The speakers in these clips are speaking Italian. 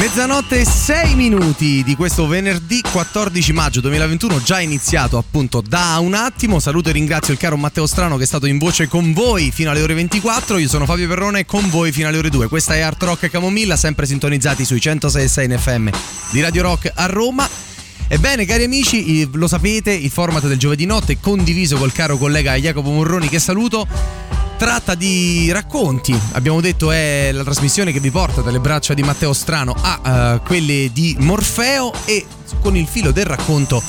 Mezzanotte e 6 minuti di questo venerdì 14 maggio 2021, già iniziato appunto da un attimo. Saluto e ringrazio il caro Matteo Strano che è stato in voce con voi fino alle ore 24. Io sono Fabio Perrone con voi fino alle ore 2. Questa è Art Rock Camomilla, sempre sintonizzati sui 106 in FM di Radio Rock a Roma. Ebbene, cari amici, lo sapete, il format del giovedì notte condiviso col caro collega Jacopo Morroni, che saluto tratta di racconti. Abbiamo detto è la trasmissione che vi porta dalle braccia di Matteo Strano a uh, quelle di Morfeo e con il filo del racconto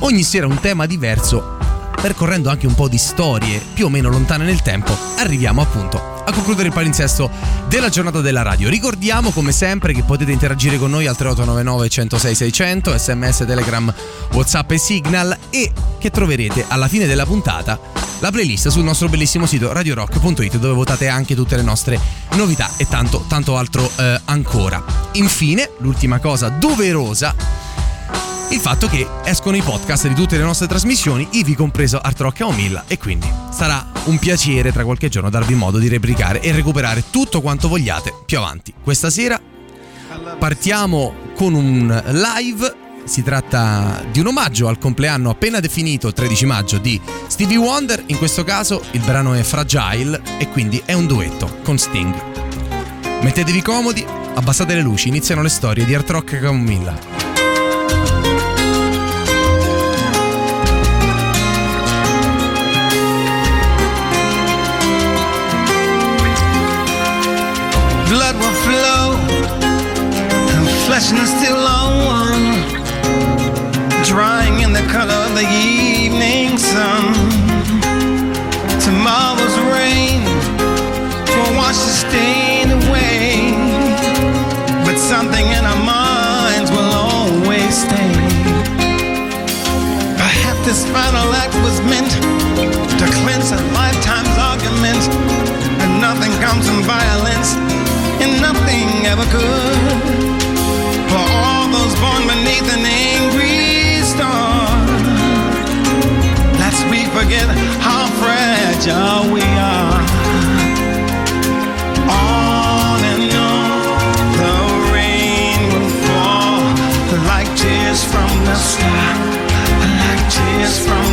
ogni sera un tema diverso. Percorrendo anche un po' di storie più o meno lontane nel tempo, arriviamo appunto a concludere il palinsesto della giornata della radio. Ricordiamo come sempre che potete interagire con noi al 3899 106 600, sms, telegram, whatsapp e signal e che troverete alla fine della puntata la playlist sul nostro bellissimo sito radiorock.it dove votate anche tutte le nostre novità e tanto tanto altro eh, ancora. Infine, l'ultima cosa doverosa il fatto che escono i podcast di tutte le nostre trasmissioni, ivi compreso Art Rock Camomilla, e quindi sarà un piacere tra qualche giorno darvi modo di replicare e recuperare tutto quanto vogliate più avanti. Questa sera partiamo con un live si tratta di un omaggio al compleanno appena definito 13 maggio di Stevie Wonder, in questo caso il brano è Fragile e quindi è un duetto con Sting. Mettetevi comodi, abbassate le luci, iniziano le storie di Art Rock Camomilla. And still on, drying in the color of the evening sun. Tomorrow's rain will wash the stain away, but something in our minds will always stay. Perhaps this final act was meant to cleanse a lifetime's argument, and nothing comes from violence, and nothing ever could. Beneath an angry star, lest we forget how fragile we are. On and on, the rain will fall like tears from the star, like tears from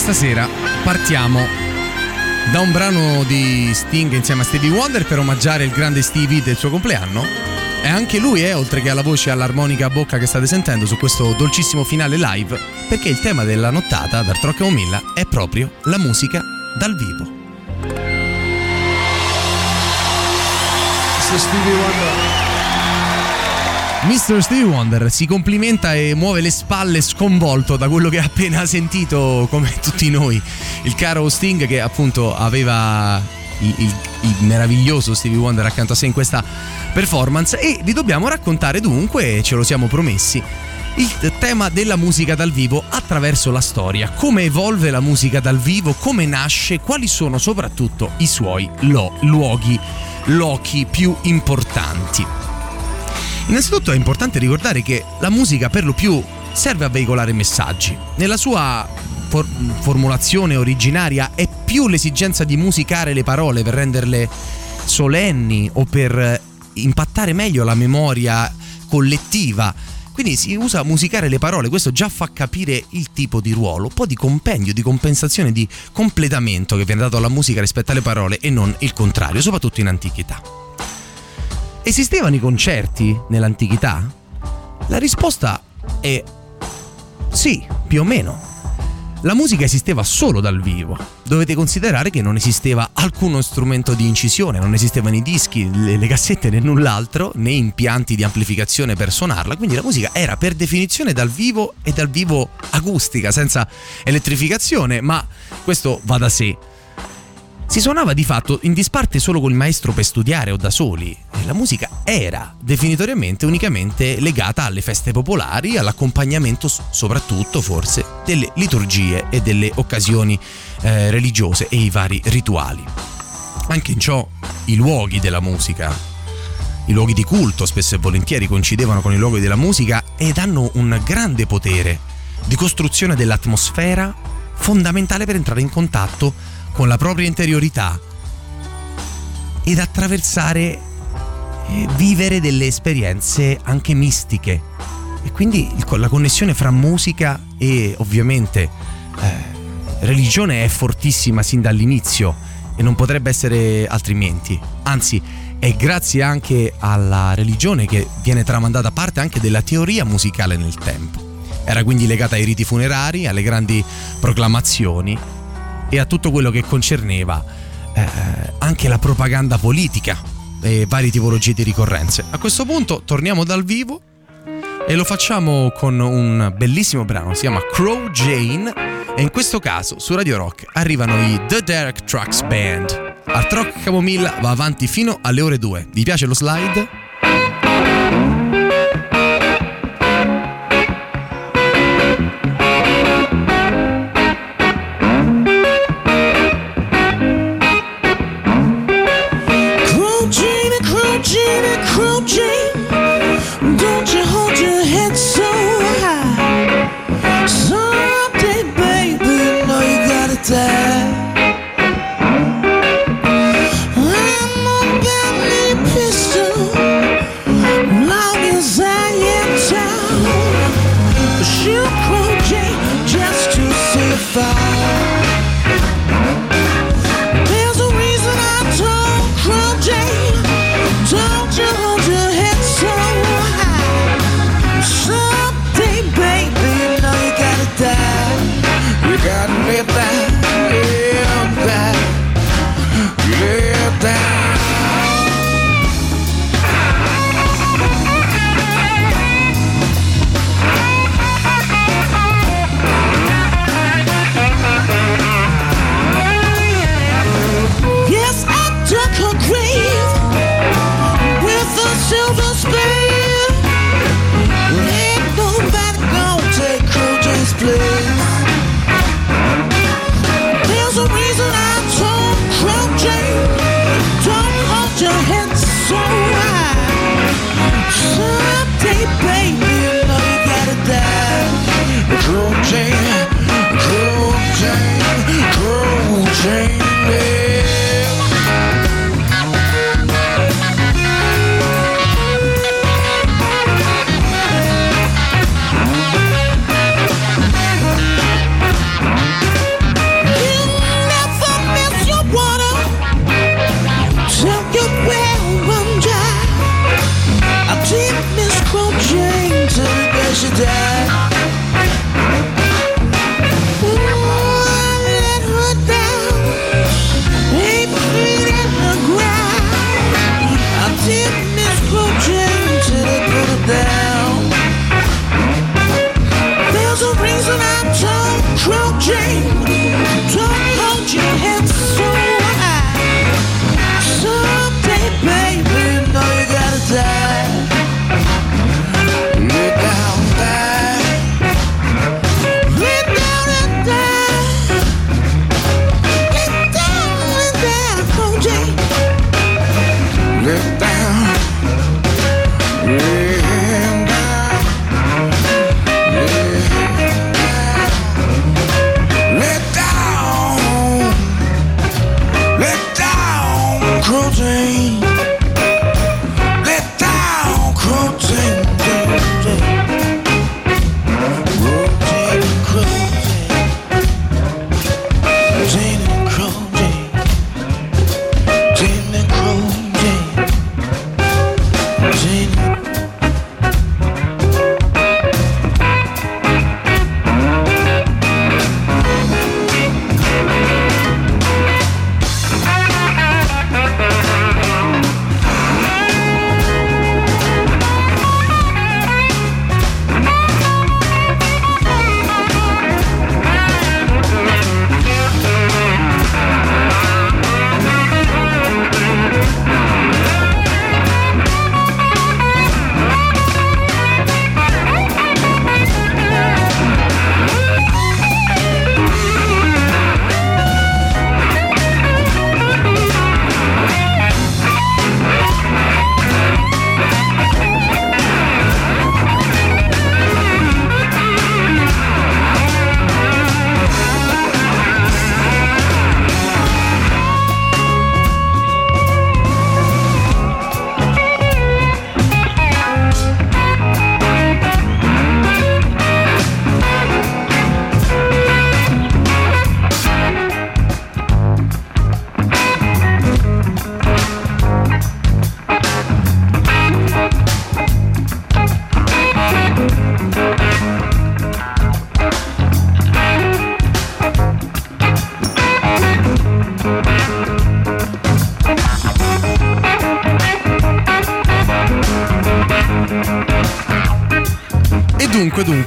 questa sera partiamo da un brano di Sting insieme a Stevie Wonder per omaggiare il grande Stevie del suo compleanno E anche lui è, oltre che alla voce e all'armonica a bocca che state sentendo su questo dolcissimo finale live, perché il tema della nottata d'Art Rock Camomilla è proprio la musica dal vivo. Mr. Stevie Wonder. Mr. Stevie Wonder si complimenta e muove le spalle sconvolto da quello che ha appena sentito, come tutti noi, il caro Sting che appunto aveva il, il- il meraviglioso Stevie Wonder accanto a sé in questa performance e vi dobbiamo raccontare dunque, ce lo siamo promessi, il tema della musica dal vivo attraverso la storia, come evolve la musica dal vivo, come nasce, quali sono soprattutto i suoi lo- luoghi, lochi più importanti. Innanzitutto è importante ricordare che la musica per lo più serve a veicolare messaggi. Nella sua for- formulazione originaria è più l'esigenza di musicare le parole per renderle solenni o per impattare meglio la memoria collettiva. Quindi si usa musicare le parole, questo già fa capire il tipo di ruolo, un po' di compendio, di compensazione, di completamento che viene dato alla musica rispetto alle parole e non il contrario, soprattutto in antichità. Esistevano i concerti nell'antichità? La risposta è sì, più o meno. La musica esisteva solo dal vivo. Dovete considerare che non esisteva alcuno strumento di incisione, non esistevano i dischi, le, cassette né null'altro, né impianti di amplificazione per suonarla, quindi la musica era per definizione dal vivo e dal vivo acustica, senza elettrificazione, ma questo va da sé. Si suonava di fatto in disparte solo col maestro per studiare o da soli. E la musica era definitoriamente unicamente legata alle feste popolari, all'accompagnamento soprattutto forse delle liturgie e delle occasioni eh, religiose e i vari rituali. Anche in ciò i luoghi della musica, i luoghi di culto spesso e volentieri coincidevano con i luoghi della musica ed hanno un grande potere di costruzione dell'atmosfera fondamentale per entrare in contatto con la propria interiorità ed attraversare e vivere delle esperienze anche mistiche. E quindi la connessione fra musica e ovviamente eh, religione è fortissima sin dall'inizio e non potrebbe essere altrimenti. Anzi, è grazie anche alla religione che viene tramandata parte anche della teoria musicale nel tempo. Era quindi legata ai riti funerari, alle grandi proclamazioni e a tutto quello che concerneva eh, anche la propaganda politica e varie tipologie di ricorrenze. A questo punto torniamo dal vivo e lo facciamo con un bellissimo brano, si chiama Crow Jane e in questo caso su Radio Rock arrivano i The Derek Trucks Band. Art Rock Camomilla va avanti fino alle ore 2. Vi piace lo slide?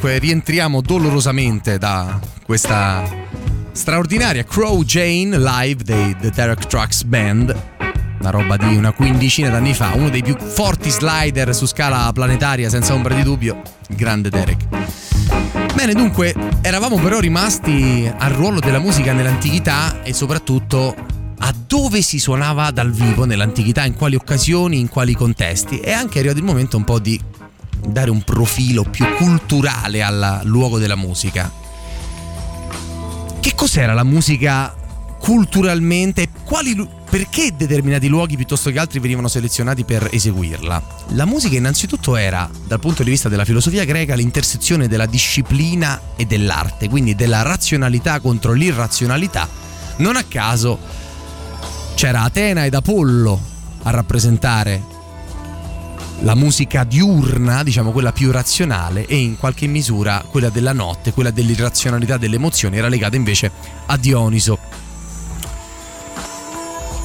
Dunque, rientriamo dolorosamente da questa straordinaria Crow Jane live dei The Derek Trucks Band. Una roba di una quindicina d'anni fa, uno dei più forti slider su scala planetaria, senza ombra di dubbio, il grande Derek. Bene, dunque, eravamo però rimasti al ruolo della musica nell'antichità e soprattutto a dove si suonava dal vivo nell'antichità, in quali occasioni, in quali contesti. E anche è arrivato il momento un po' di dare un profilo più culturale al luogo della musica. Che cos'era la musica culturalmente? Quali, perché determinati luoghi piuttosto che altri venivano selezionati per eseguirla? La musica innanzitutto era, dal punto di vista della filosofia greca, l'intersezione della disciplina e dell'arte, quindi della razionalità contro l'irrazionalità. Non a caso c'era Atena ed Apollo a rappresentare la musica diurna, diciamo quella più razionale, e in qualche misura quella della notte, quella dell'irrazionalità delle emozioni, era legata invece a Dioniso.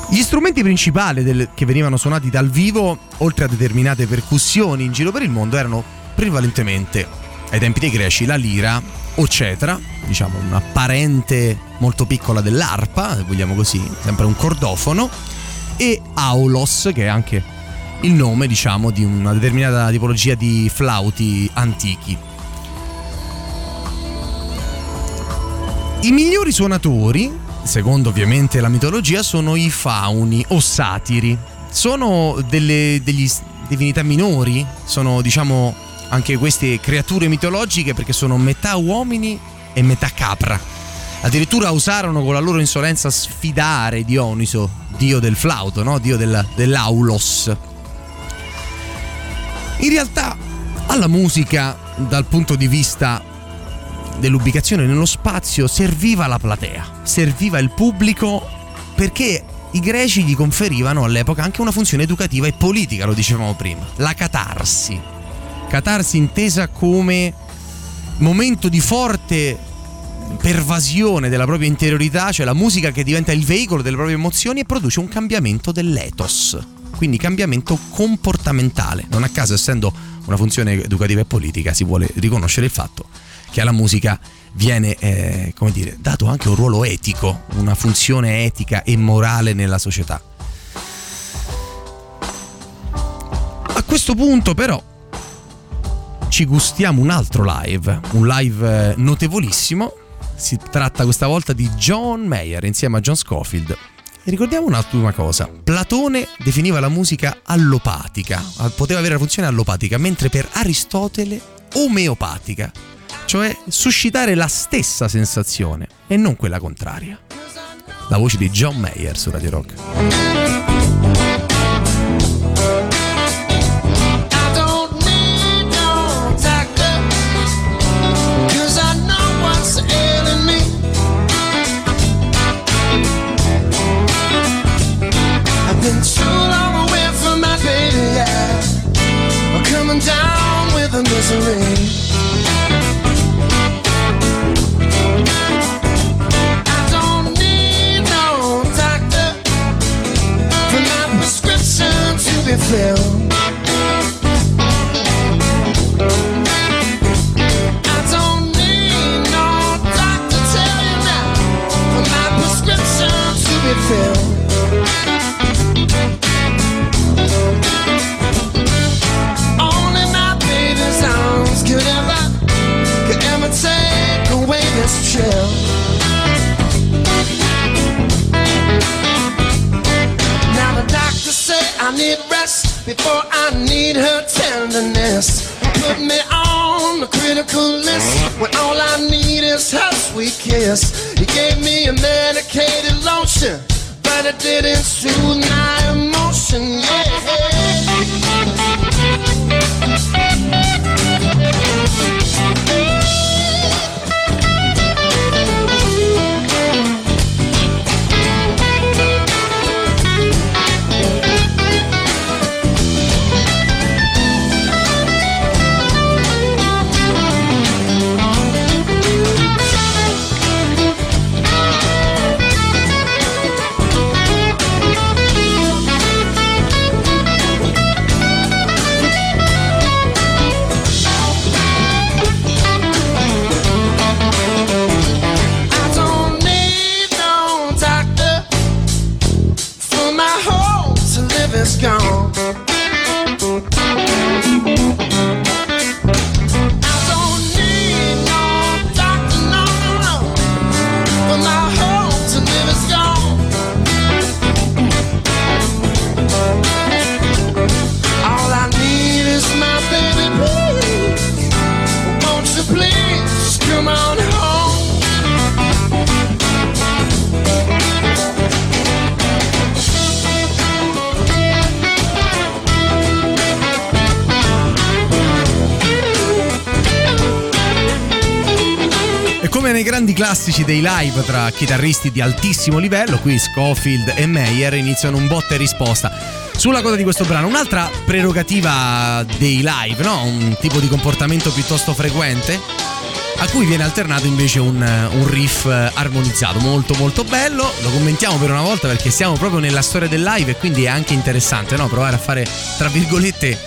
Gli strumenti principali del- che venivano suonati dal vivo, oltre a determinate percussioni in giro per il mondo, erano prevalentemente, ai tempi dei greci, la lira o cetra, diciamo una parente molto piccola dell'arpa, vogliamo così, sempre un cordofono, e aulos, che è anche il nome, diciamo, di una determinata tipologia di flauti antichi. I migliori suonatori, secondo ovviamente la mitologia, sono i fauni o satiri. Sono delle degli divinità minori, sono diciamo anche queste creature mitologiche perché sono metà uomini e metà capra. Addirittura osarono con la loro insolenza sfidare Dioniso, dio del flauto, no? dio del- dell'aulos. In realtà alla musica, dal punto di vista dell'ubicazione nello spazio, serviva la platea, serviva il pubblico perché i greci gli conferivano all'epoca anche una funzione educativa e politica, lo dicevamo prima, la catarsi. Catarsi intesa come momento di forte pervasione della propria interiorità, cioè la musica che diventa il veicolo delle proprie emozioni e produce un cambiamento dell'ethos, quindi cambiamento comportamentale. Non a caso, essendo una funzione educativa e politica, si vuole riconoscere il fatto che alla musica viene, eh, come dire, dato anche un ruolo etico, una funzione etica e morale nella società. A questo punto però ci gustiamo un altro live, un live eh, notevolissimo. Si tratta questa volta di John Mayer insieme a John Scofield. Ricordiamo un'ultima cosa, Platone definiva la musica allopatica, ah, poteva avere la funzione allopatica, mentre per Aristotele omeopatica, cioè suscitare la stessa sensazione e non quella contraria. La voce di John Mayer su Radio Rock. Misery. Classici dei live tra chitarristi di altissimo livello, qui Schofield e Meyer iniziano un botta e risposta. Sulla coda di questo brano, un'altra prerogativa dei live, no? Un tipo di comportamento piuttosto frequente, a cui viene alternato invece un, un riff eh, armonizzato, molto molto bello. Lo commentiamo per una volta perché siamo proprio nella storia del live e quindi è anche interessante, no? Provare a fare, tra virgolette,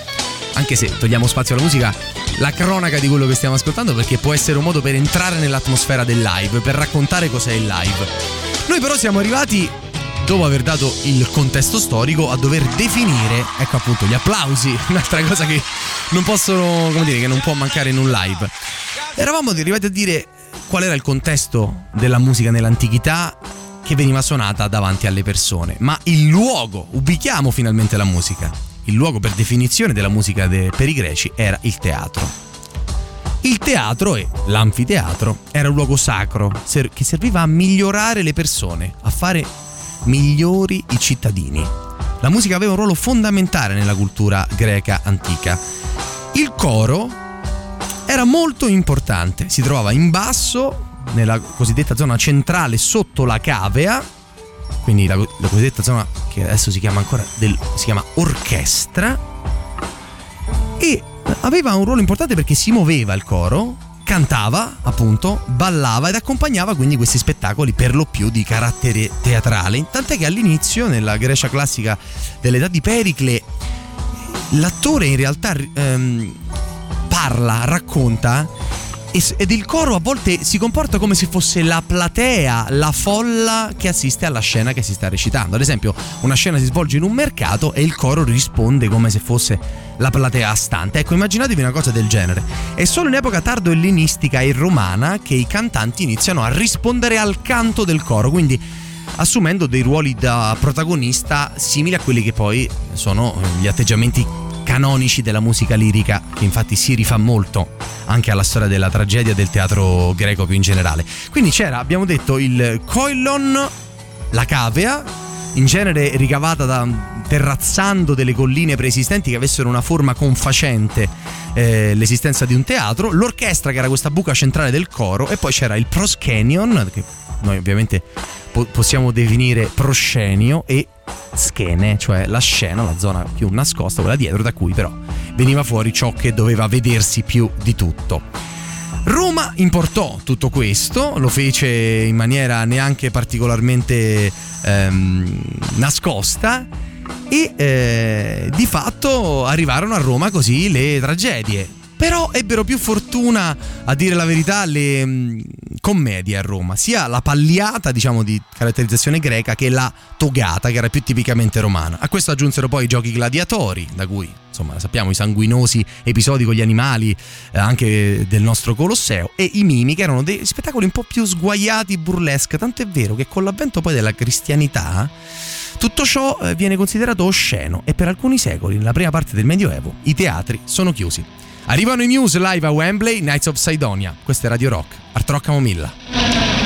anche se togliamo spazio alla musica, la cronaca di quello che stiamo ascoltando perché può essere un modo per entrare nell'atmosfera del live, per raccontare cos'è il live. Noi però siamo arrivati, dopo aver dato il contesto storico, a dover definire, ecco appunto, gli applausi, un'altra cosa che non possono, come dire, che non può mancare in un live. Eravamo arrivati a dire qual era il contesto della musica nell'antichità che veniva suonata davanti alle persone, ma il luogo, ubichiamo finalmente la musica. Il luogo per definizione della musica de- per i greci era il teatro. Il teatro e l'anfiteatro era un luogo sacro ser- che serviva a migliorare le persone, a fare migliori i cittadini. La musica aveva un ruolo fondamentale nella cultura greca antica. Il coro era molto importante, si trovava in basso, nella cosiddetta zona centrale sotto la cavea, quindi la, la cosiddetta zona che adesso si chiama ancora del, si chiama orchestra, e aveva un ruolo importante perché si muoveva il coro, cantava appunto, ballava ed accompagnava quindi questi spettacoli per lo più di carattere teatrale, tant'è che all'inizio nella Grecia classica dell'età di Pericle l'attore in realtà ehm, parla, racconta ed il coro a volte si comporta come se fosse la platea, la folla che assiste alla scena che si sta recitando. Ad esempio, una scena si svolge in un mercato e il coro risponde come se fosse la platea stante. Ecco, immaginatevi una cosa del genere. È solo in epoca tardo-ellenistica e romana che i cantanti iniziano a rispondere al canto del coro, quindi assumendo dei ruoli da protagonista simili a quelli che poi sono gli atteggiamenti canonici della musica lirica, che infatti si rifà molto anche alla storia della tragedia del teatro greco più in generale. Quindi c'era, abbiamo detto, il koilon, la cavea, in genere ricavata da terrazzando delle colline preesistenti che avessero una forma confacente eh, l'esistenza di un teatro, l'orchestra che era questa buca centrale del coro e poi c'era il proskenion, che noi ovviamente po- possiamo definire proscenio e schene, cioè la scena, la zona più nascosta, quella dietro, da cui però veniva fuori ciò che doveva vedersi più di tutto. Roma importò tutto questo, lo fece in maniera neanche particolarmente ehm, nascosta e eh, di fatto arrivarono a Roma così le tragedie. Però ebbero più fortuna, a dire la verità, le mh, commedie a Roma, sia la pagliata, diciamo, di caratterizzazione greca che la togata, che era più tipicamente romana. A questo aggiunsero poi i giochi gladiatori, da cui, insomma, sappiamo i sanguinosi episodi con gli animali eh, anche del nostro Colosseo, e i mimi, che erano dei spettacoli un po' più sguaiati, burlesque, tanto è vero che con l'avvento poi della cristianità tutto ciò eh, viene considerato osceno e per alcuni secoli, nella prima parte del Medioevo, i teatri sono chiusi. Arrivano i Muse live a Wembley, Knights of Sidonia. Questo è Radio Rock, Art Rock Camomilla.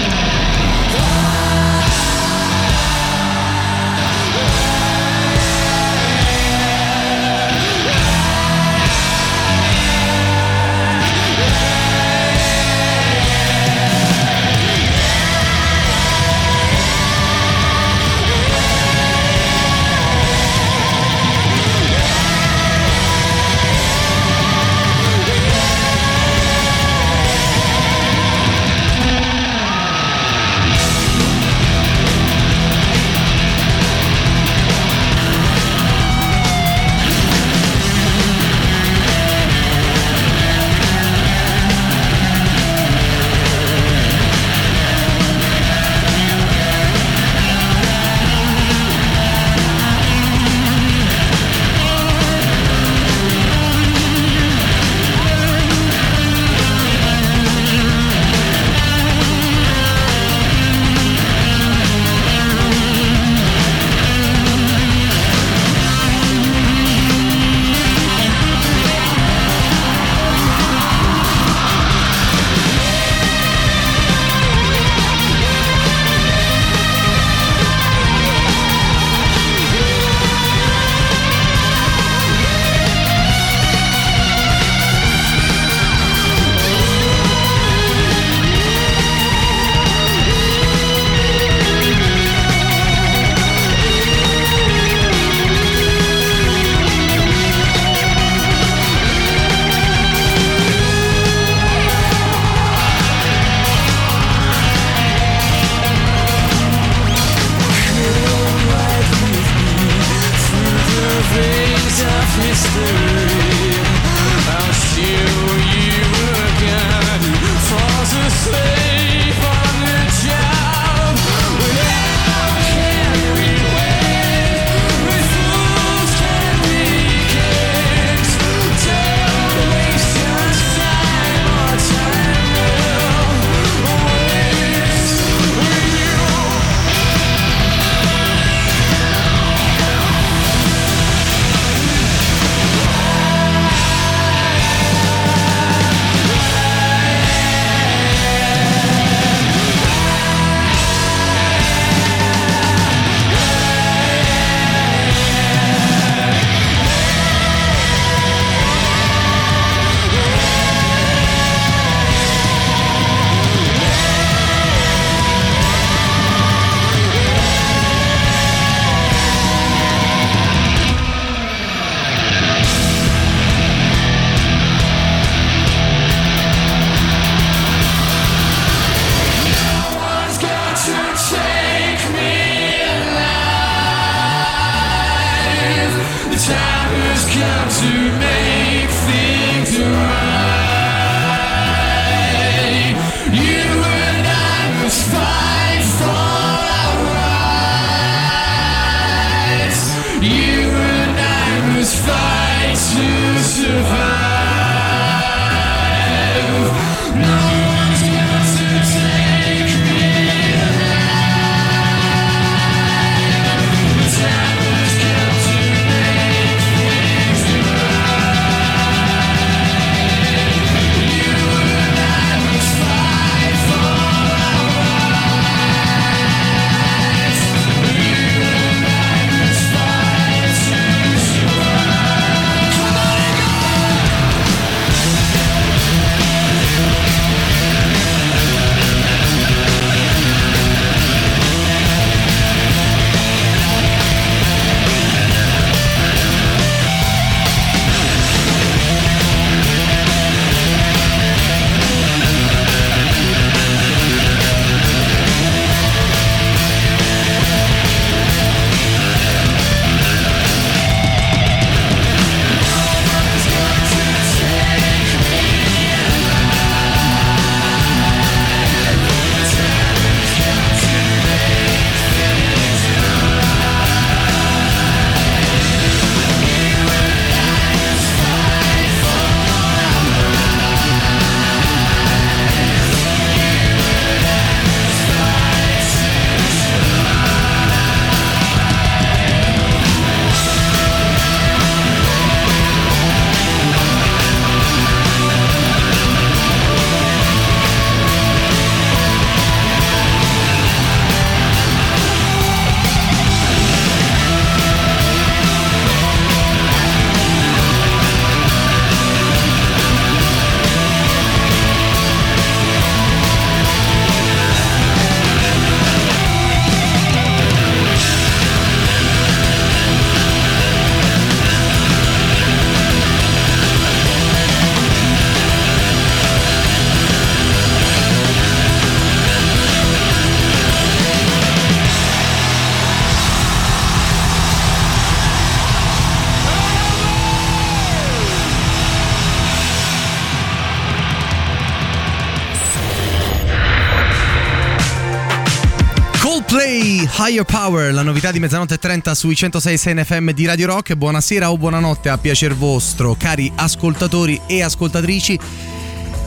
Di mezzanotte e 30 sui 106 NFM di Radio Rock. Buonasera o buonanotte a piacer vostro, cari ascoltatori e ascoltatrici.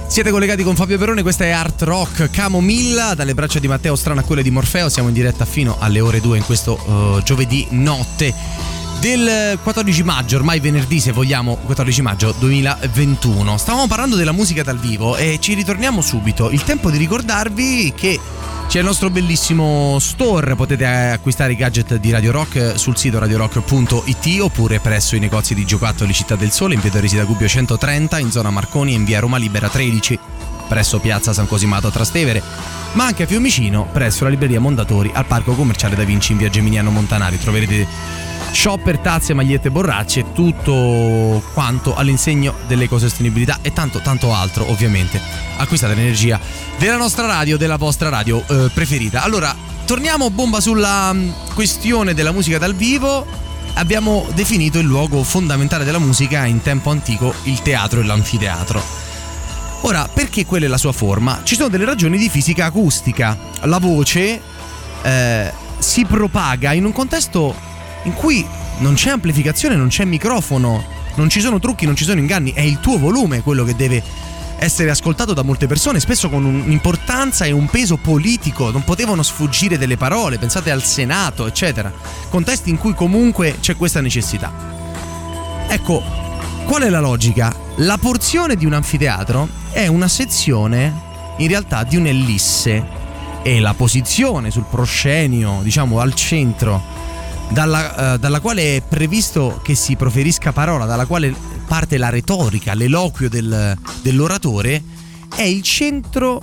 Siete collegati con Fabio Perone, questa è Art Rock Camomilla, dalle braccia di Matteo Strana a quelle di Morfeo. Siamo in diretta fino alle ore 2 in questo eh, giovedì notte del 14 maggio, ormai venerdì se vogliamo, 14 maggio 2021. Stavamo parlando della musica dal vivo e ci ritorniamo subito. Il tempo di ricordarvi che c'è il nostro bellissimo store, potete acquistare i gadget di Radio Rock sul sito radiorock.it oppure presso i negozi di giocattoli Città del Sole in via Resi da Gubbio 130 in zona Marconi in via Roma Libera 13 presso piazza San Cosimato a Trastevere, ma anche a Fiumicino presso la libreria Mondatori al parco commerciale Da Vinci in via Geminiano Montanari. Troverete shopper, tazze, magliette, borracce, tutto quanto all'insegno dell'ecosostenibilità e tanto tanto altro ovviamente. Acquistate l'energia della nostra radio, della vostra radio eh, preferita. Allora, torniamo bomba sulla mh, questione della musica dal vivo. Abbiamo definito il luogo fondamentale della musica in tempo antico, il teatro e l'anfiteatro. Ora, perché quella è la sua forma? Ci sono delle ragioni di fisica acustica. La voce eh, si propaga in un contesto in cui non c'è amplificazione, non c'è microfono, non ci sono trucchi, non ci sono inganni, è il tuo volume quello che deve essere ascoltato da molte persone, spesso con un'importanza e un peso politico, non potevano sfuggire delle parole, pensate al Senato, eccetera. Contesti in cui comunque c'è questa necessità. Ecco, qual è la logica? La porzione di un anfiteatro è una sezione in realtà di un'ellisse e la posizione sul proscenio, diciamo al centro, dalla, eh, dalla quale è previsto che si proferisca parola, dalla quale parte la retorica, l'eloquio del- dell'oratore, è il centro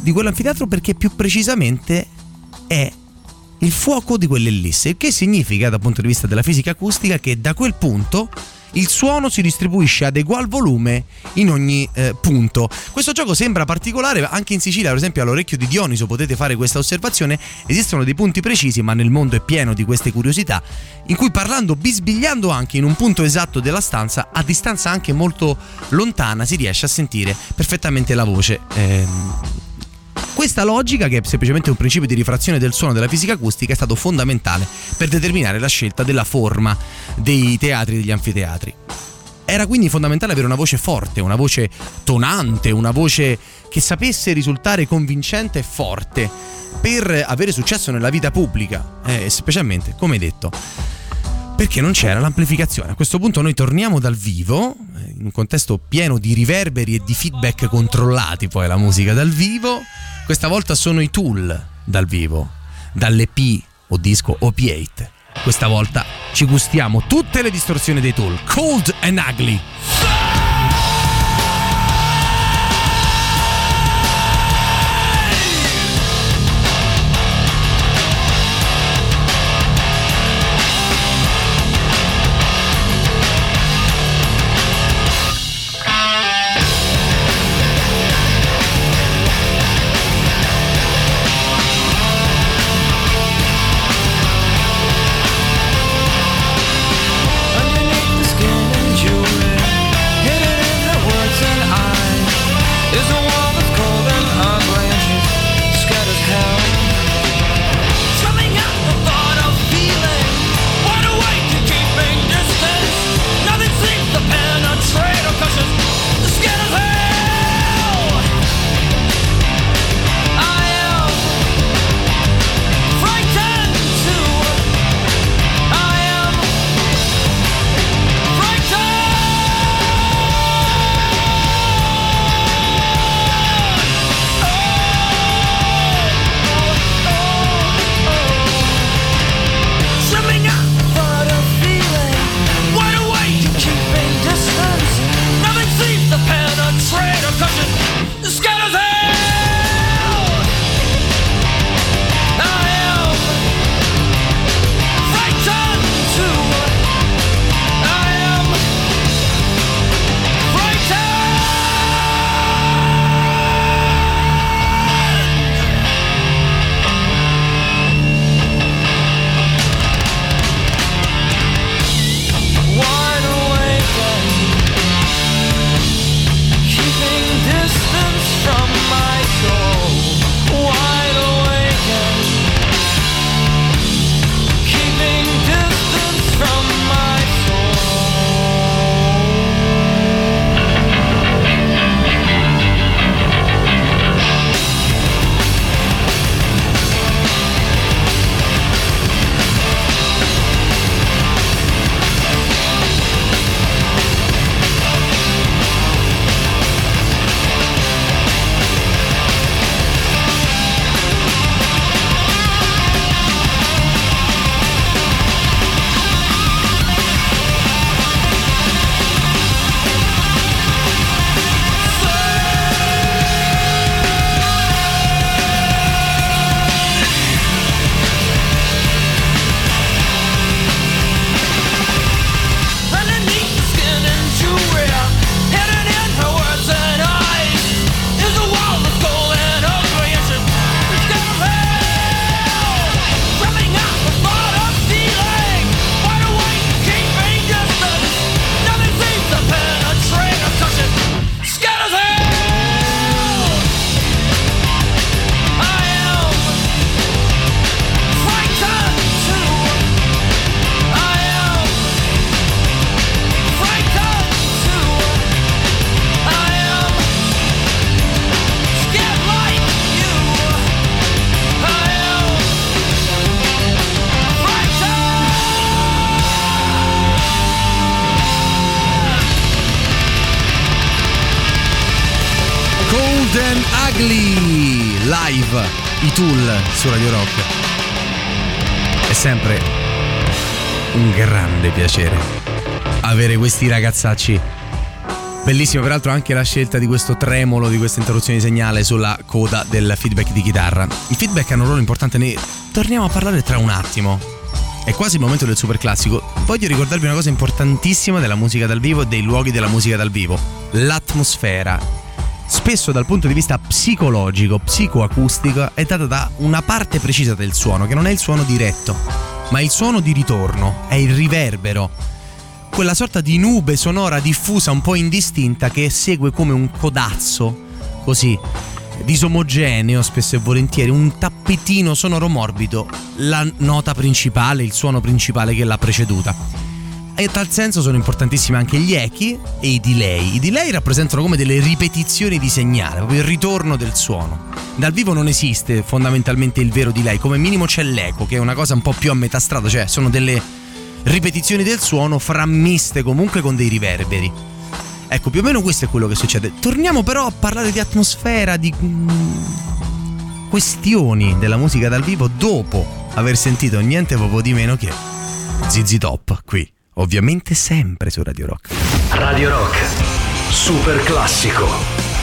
di quell'anfiteatro perché più precisamente è il fuoco di quell'ellisse, il che significa dal punto di vista della fisica acustica che da quel punto il suono si distribuisce ad egual volume in ogni eh, punto. Questo gioco sembra particolare anche in Sicilia, per esempio all'orecchio di Dioniso potete fare questa osservazione, esistono dei punti precisi, ma nel mondo è pieno di queste curiosità, in cui parlando, bisbigliando anche in un punto esatto della stanza, a distanza anche molto lontana, si riesce a sentire perfettamente la voce. Ehm, questa logica, che è semplicemente un principio di rifrazione del suono della fisica acustica, è stato fondamentale per determinare la scelta della forma dei teatri e degli anfiteatri. Era quindi fondamentale avere una voce forte, una voce tonante, una voce che sapesse risultare convincente e forte per avere successo nella vita pubblica, eh, specialmente, come detto, perché non c'era l'amplificazione. A questo punto noi torniamo dal vivo, eh, in un contesto pieno di riverberi e di feedback controllati, poi la musica dal vivo. Questa volta sono i Tool dal vivo, dall'EP o disco OP8. Questa volta ci gustiamo tutte le distorsioni dei Tool, Cold and Ugly. Su Radio Rock. È sempre un grande piacere avere questi ragazzacci. Bellissimo, peraltro, anche la scelta di questo tremolo, di questa interruzione di segnale sulla coda del feedback di chitarra. Il feedback ha un ruolo importante, ne torniamo a parlare tra un attimo. È quasi il momento del super classico. Voglio ricordarvi una cosa importantissima della musica dal vivo e dei luoghi della musica dal vivo: l'atmosfera. Spesso dal punto di vista psicologico, psicoacustico, è data da una parte precisa del suono, che non è il suono diretto, ma il suono di ritorno, è il riverbero. Quella sorta di nube sonora diffusa un po' indistinta che segue come un codazzo, così, disomogeneo spesso e volentieri, un tappetino sonoro morbido, la nota principale, il suono principale che l'ha preceduta. E in tal senso sono importantissimi anche gli echi e i delay. I delay rappresentano come delle ripetizioni di segnale, proprio il ritorno del suono. Dal vivo non esiste fondamentalmente il vero delay, come minimo c'è l'eco, che è una cosa un po' più a metà strada, cioè sono delle ripetizioni del suono frammiste comunque con dei riverberi. Ecco, più o meno questo è quello che succede. Torniamo però a parlare di atmosfera, di mm, questioni della musica dal vivo dopo aver sentito niente proprio di meno che ZZ Top qui, ovviamente sempre su Radio Rock. Radio Rock. Super classico.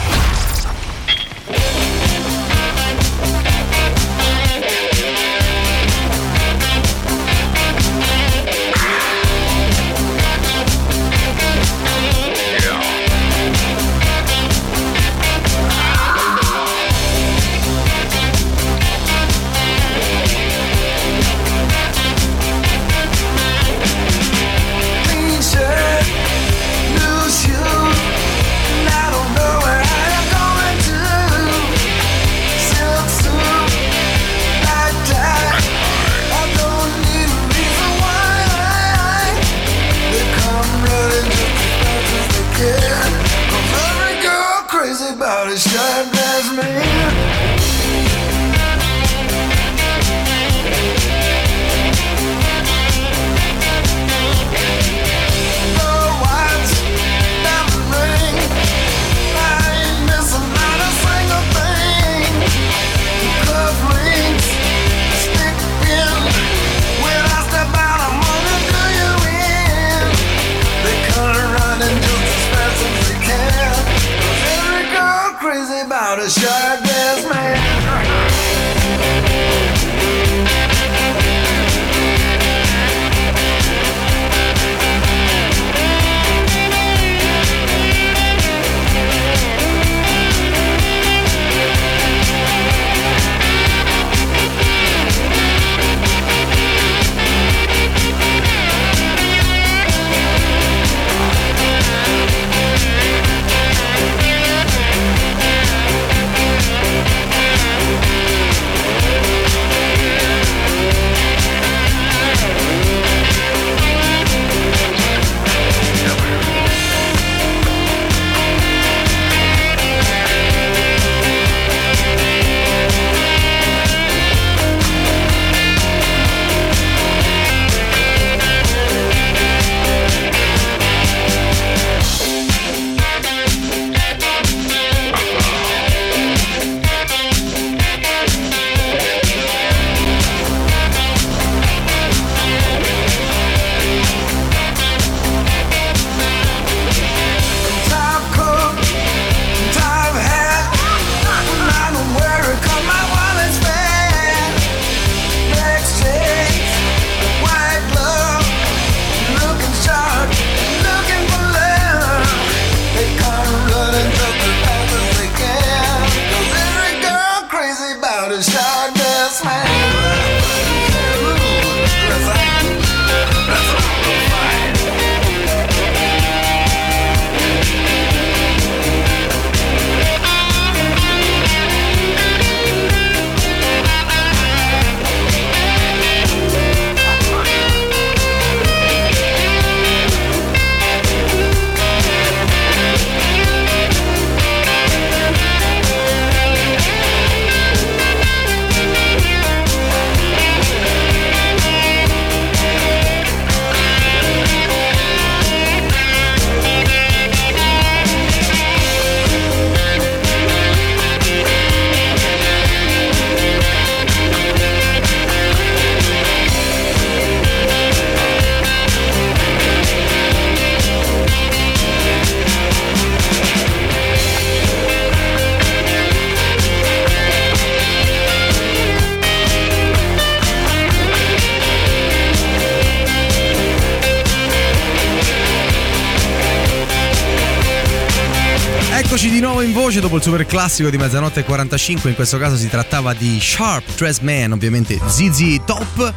Dopo il super classico di mezzanotte e 45. In questo caso si trattava di Sharp Dress Man, ovviamente ZZ Top.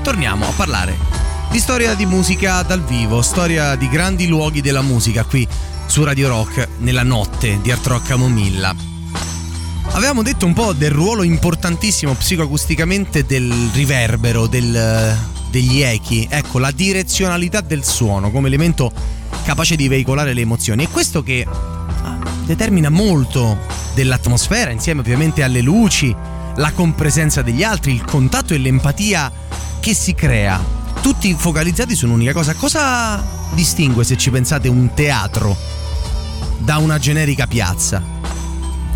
Torniamo a parlare di storia di musica dal vivo, storia di grandi luoghi della musica qui su Radio Rock nella notte di Art Rock Camomilla. Avevamo detto un po' del ruolo importantissimo psicoacusticamente del riverbero, del- degli echi, ecco la direzionalità del suono come elemento capace di veicolare le emozioni. E questo che determina molto dell'atmosfera, insieme ovviamente alle luci, la compresenza degli altri, il contatto e l'empatia che si crea. Tutti focalizzati su un'unica cosa. Cosa distingue, se ci pensate, un teatro da una generica piazza?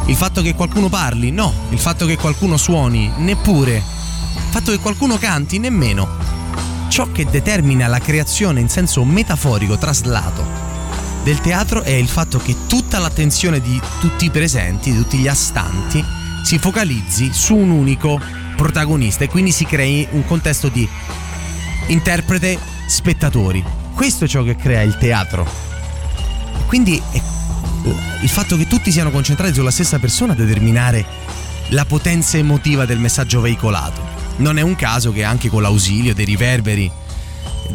Il fatto che qualcuno parli? No. Il fatto che qualcuno suoni? Neppure. Il fatto che qualcuno canti? Nemmeno. Ciò che determina la creazione in senso metaforico traslato del teatro è il fatto che tutta l'attenzione di tutti i presenti, di tutti gli astanti, si focalizzi su un unico protagonista e quindi si crei un contesto di interprete spettatori. Questo è ciò che crea il teatro. Quindi è il fatto che tutti siano concentrati sulla stessa persona a determinare la potenza emotiva del messaggio veicolato. Non è un caso che anche con l'ausilio dei riverberi,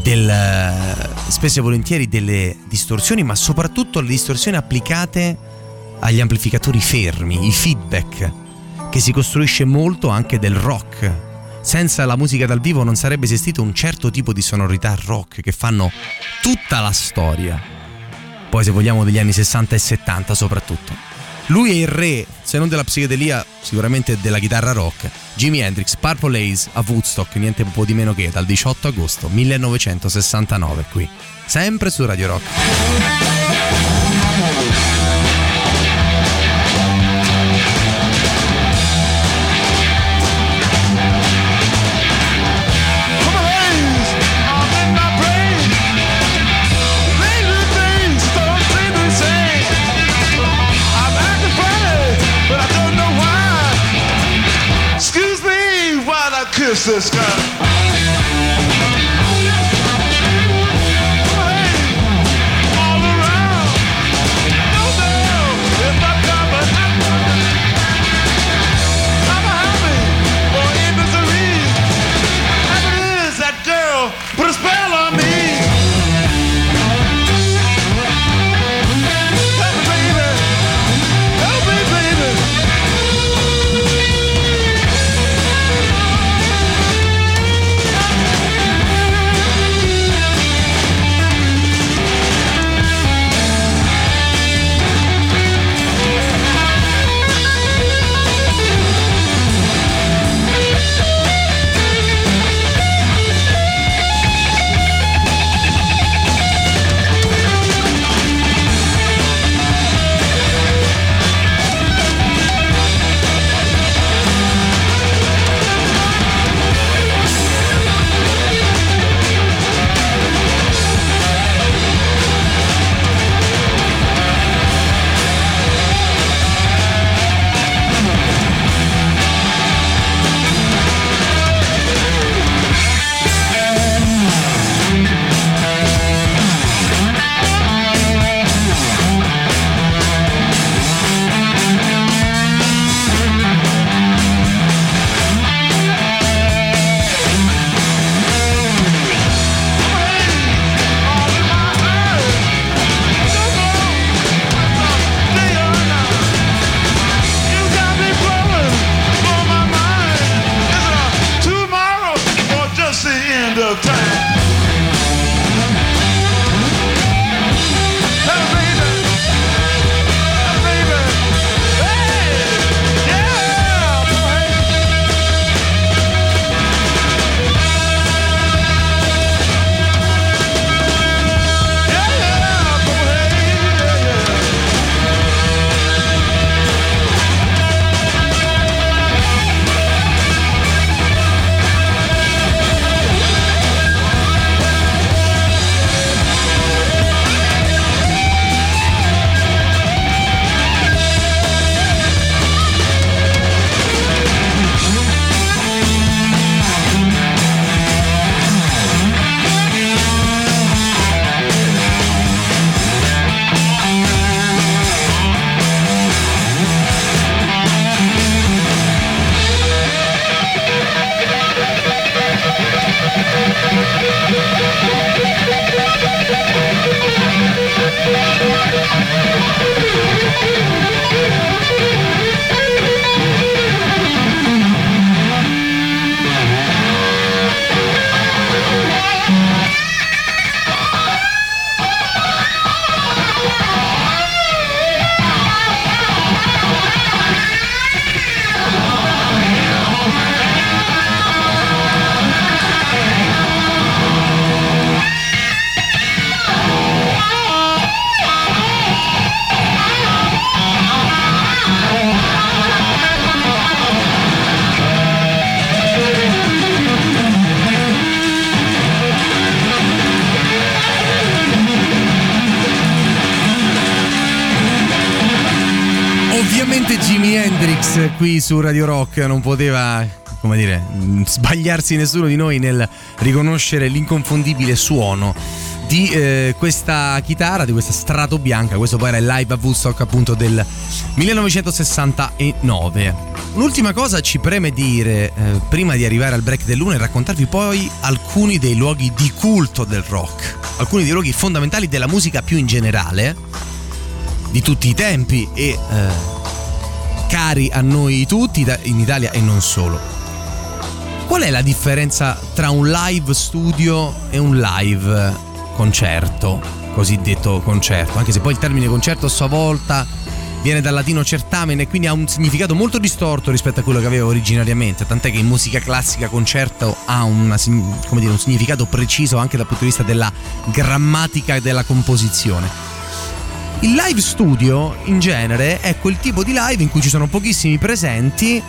del, eh, spesso e volentieri delle distorsioni, ma soprattutto le distorsioni applicate agli amplificatori fermi, i feedback, che si costruisce molto anche del rock. Senza la musica dal vivo non sarebbe esistito un certo tipo di sonorità rock che fanno tutta la storia poi se vogliamo degli anni 60 e 70 soprattutto. Lui è il re, se non della psichedelia, sicuramente della chitarra rock. Jimi Hendrix, Purple Haze a Woodstock, niente un po' di meno che dal 18 agosto 1969 qui, sempre su Radio Rock. Francisco. Qui su Radio Rock non poteva, come dire, mh, sbagliarsi nessuno di noi nel riconoscere l'inconfondibile suono di eh, questa chitarra, di questa strato bianca. Questo poi era il live a Woodstock appunto del 1969. Un'ultima cosa ci preme dire eh, prima di arrivare al break dell'una e raccontarvi poi alcuni dei luoghi di culto del rock, alcuni dei luoghi fondamentali della musica più in generale di tutti i tempi e eh, cari a noi tutti in Italia e non solo. Qual è la differenza tra un live studio e un live concerto, cosiddetto concerto? Anche se poi il termine concerto a sua volta viene dal latino certamen e quindi ha un significato molto distorto rispetto a quello che aveva originariamente, tant'è che in musica classica concerto ha una dire, un significato preciso anche dal punto di vista della grammatica e della composizione. Il live studio in genere è quel tipo di live in cui ci sono pochissimi presenti,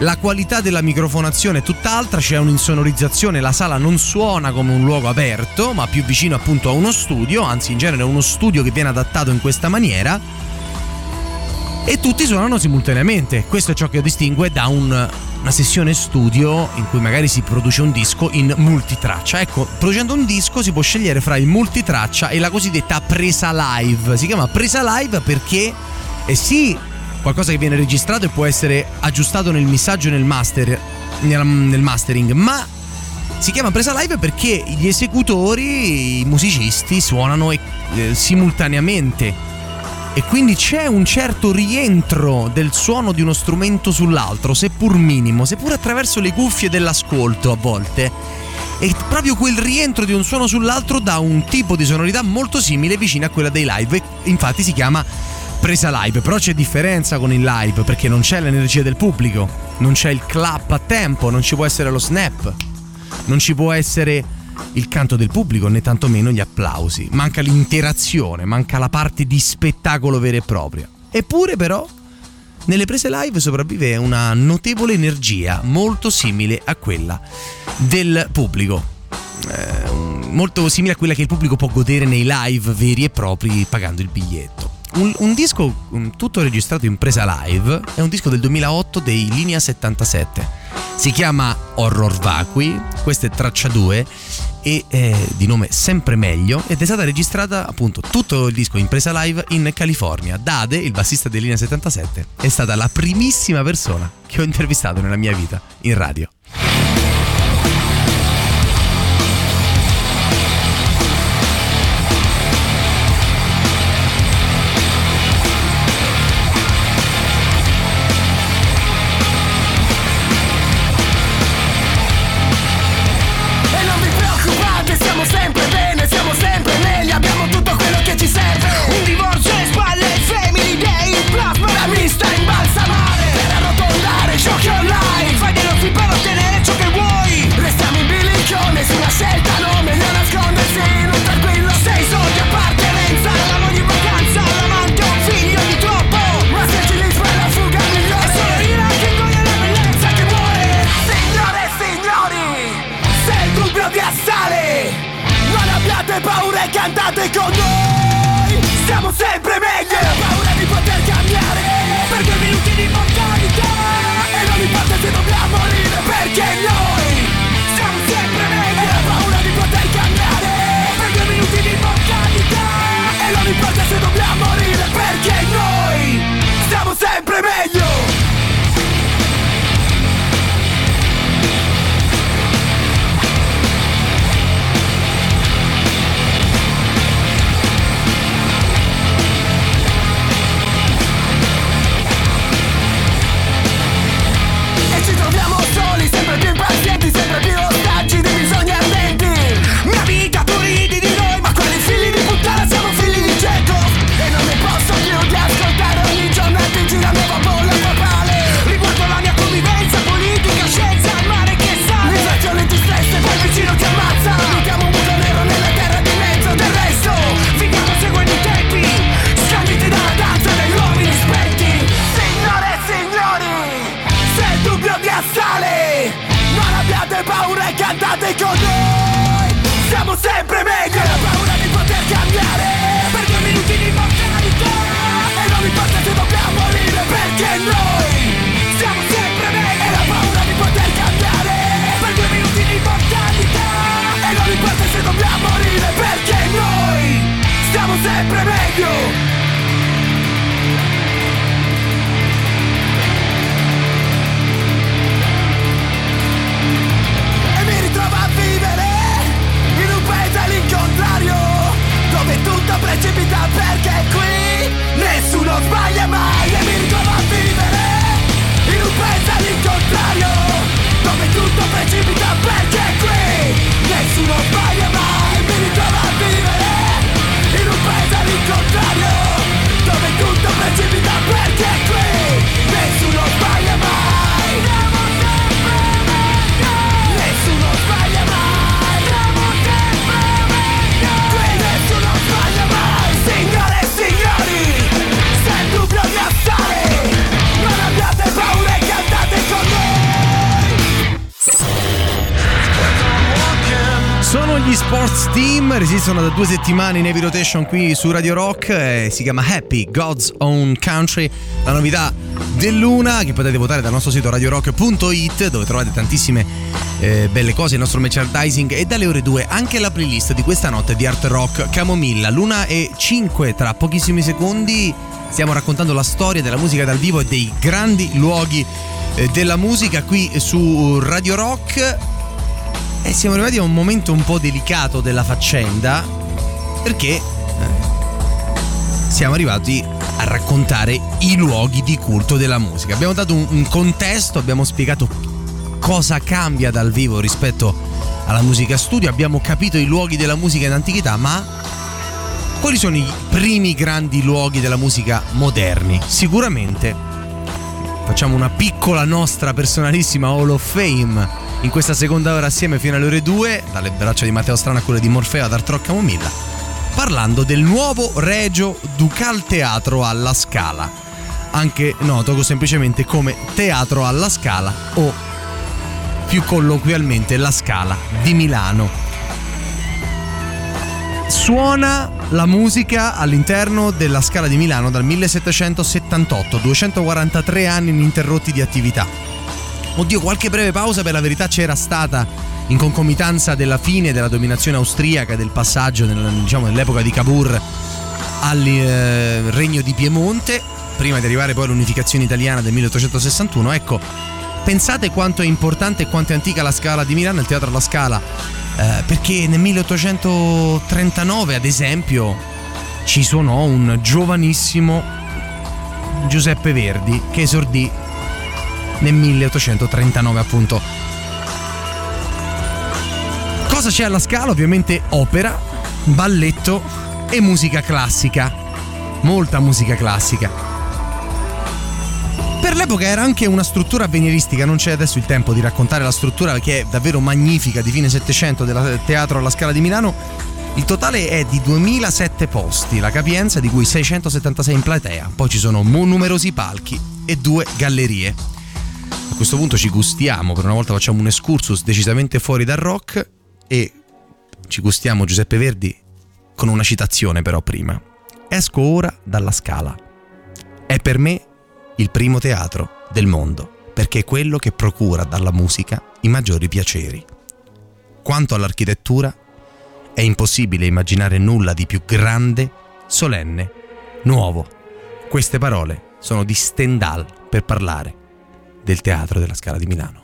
la qualità della microfonazione è tutt'altra, c'è un'insonorizzazione, la sala non suona come un luogo aperto, ma più vicino appunto a uno studio, anzi in genere uno studio che viene adattato in questa maniera. E tutti suonano simultaneamente, questo è ciò che distingue da un- una sessione studio in cui magari si produce un disco in multitraccia. Ecco, producendo un disco si può scegliere fra il multitraccia e la cosiddetta presa live. Si chiama presa live perché è sì qualcosa che viene registrato e può essere aggiustato nel missaggio e nel master, nel, nel mastering, ma si chiama presa live perché gli esecutori, i musicisti suonano eh, simultaneamente e quindi c'è un certo rientro del suono di uno strumento sull'altro, seppur minimo, seppur attraverso le cuffie dell'ascolto a volte. E proprio quel rientro di un suono sull'altro dà un tipo di sonorità molto simile vicina a quella dei live. Infatti si chiama presa live, però c'è differenza con il live perché non c'è l'energia del pubblico, non c'è il clap a tempo, non ci può essere lo snap, non ci può essere il canto del pubblico né tantomeno gli applausi. Manca l'interazione, manca la parte di spettacolo vera e propria. Eppure però nelle prese live sopravvive una notevole energia molto simile a quella del pubblico. Eh, molto simile a quella che il pubblico può godere nei live veri e propri pagando il biglietto. Un, un disco um, tutto registrato in presa live è un disco del 2008 dei Linea 77. Si chiama Horror Vacui, questa è traccia 2 e è di nome Sempre Meglio ed è stata registrata appunto tutto il disco in presa live in California. Dade, il bassista dei Linea 77, è stata la primissima persona che ho intervistato nella mia vita in radio. Resistono da due settimane in heavy rotation qui su Radio Rock, eh, si chiama Happy God's Own Country, la novità dell'una che potete votare dal nostro sito radiorock.it dove trovate tantissime eh, belle cose, il nostro merchandising e dalle ore 2 anche la playlist di questa notte di Art Rock Camomilla, l'una e 5 tra pochissimi secondi stiamo raccontando la storia della musica dal vivo e dei grandi luoghi eh, della musica qui su Radio Rock e siamo arrivati a un momento un po' delicato della faccenda perché eh, siamo arrivati a raccontare i luoghi di culto della musica. Abbiamo dato un, un contesto, abbiamo spiegato cosa cambia dal vivo rispetto alla musica studio, abbiamo capito i luoghi della musica in antichità, ma quali sono i primi grandi luoghi della musica moderni? Sicuramente facciamo una piccola nostra personalissima Hall of Fame in questa seconda ora assieme fino alle ore 2, dalle braccia di Matteo Strano a quelle di Morfeo ad Artrò Camomilla, parlando del nuovo Regio Ducal Teatro alla Scala, anche noto semplicemente come Teatro alla Scala o più colloquialmente La Scala di Milano. Suona la musica all'interno della Scala di Milano dal 1778, 243 anni ininterrotti di attività. Oddio, qualche breve pausa per la verità c'era stata in concomitanza della fine della dominazione austriaca, del passaggio nel- diciamo, nell'epoca di Cavour al eh, regno di Piemonte, prima di arrivare poi all'unificazione italiana del 1861. Ecco, pensate quanto è importante e quanto è antica la Scala di Milano, il Teatro alla Scala, eh, perché nel 1839, ad esempio, ci suonò un giovanissimo Giuseppe Verdi che esordì nel 1839 appunto. Cosa c'è alla Scala? Ovviamente opera, balletto e musica classica. Molta musica classica. Per l'epoca era anche una struttura avveniristica, non c'è adesso il tempo di raccontare la struttura che è davvero magnifica di fine 700 del teatro alla Scala di Milano. Il totale è di 2007 posti, la capienza di cui 676 in platea, poi ci sono numerosi palchi e due gallerie. A questo punto ci gustiamo, per una volta facciamo un excursus decisamente fuori dal rock e ci gustiamo Giuseppe Verdi con una citazione però prima. Esco ora dalla scala. È per me il primo teatro del mondo, perché è quello che procura dalla musica i maggiori piaceri. Quanto all'architettura, è impossibile immaginare nulla di più grande, solenne, nuovo. Queste parole sono di Stendhal per parlare del teatro della Scala di Milano.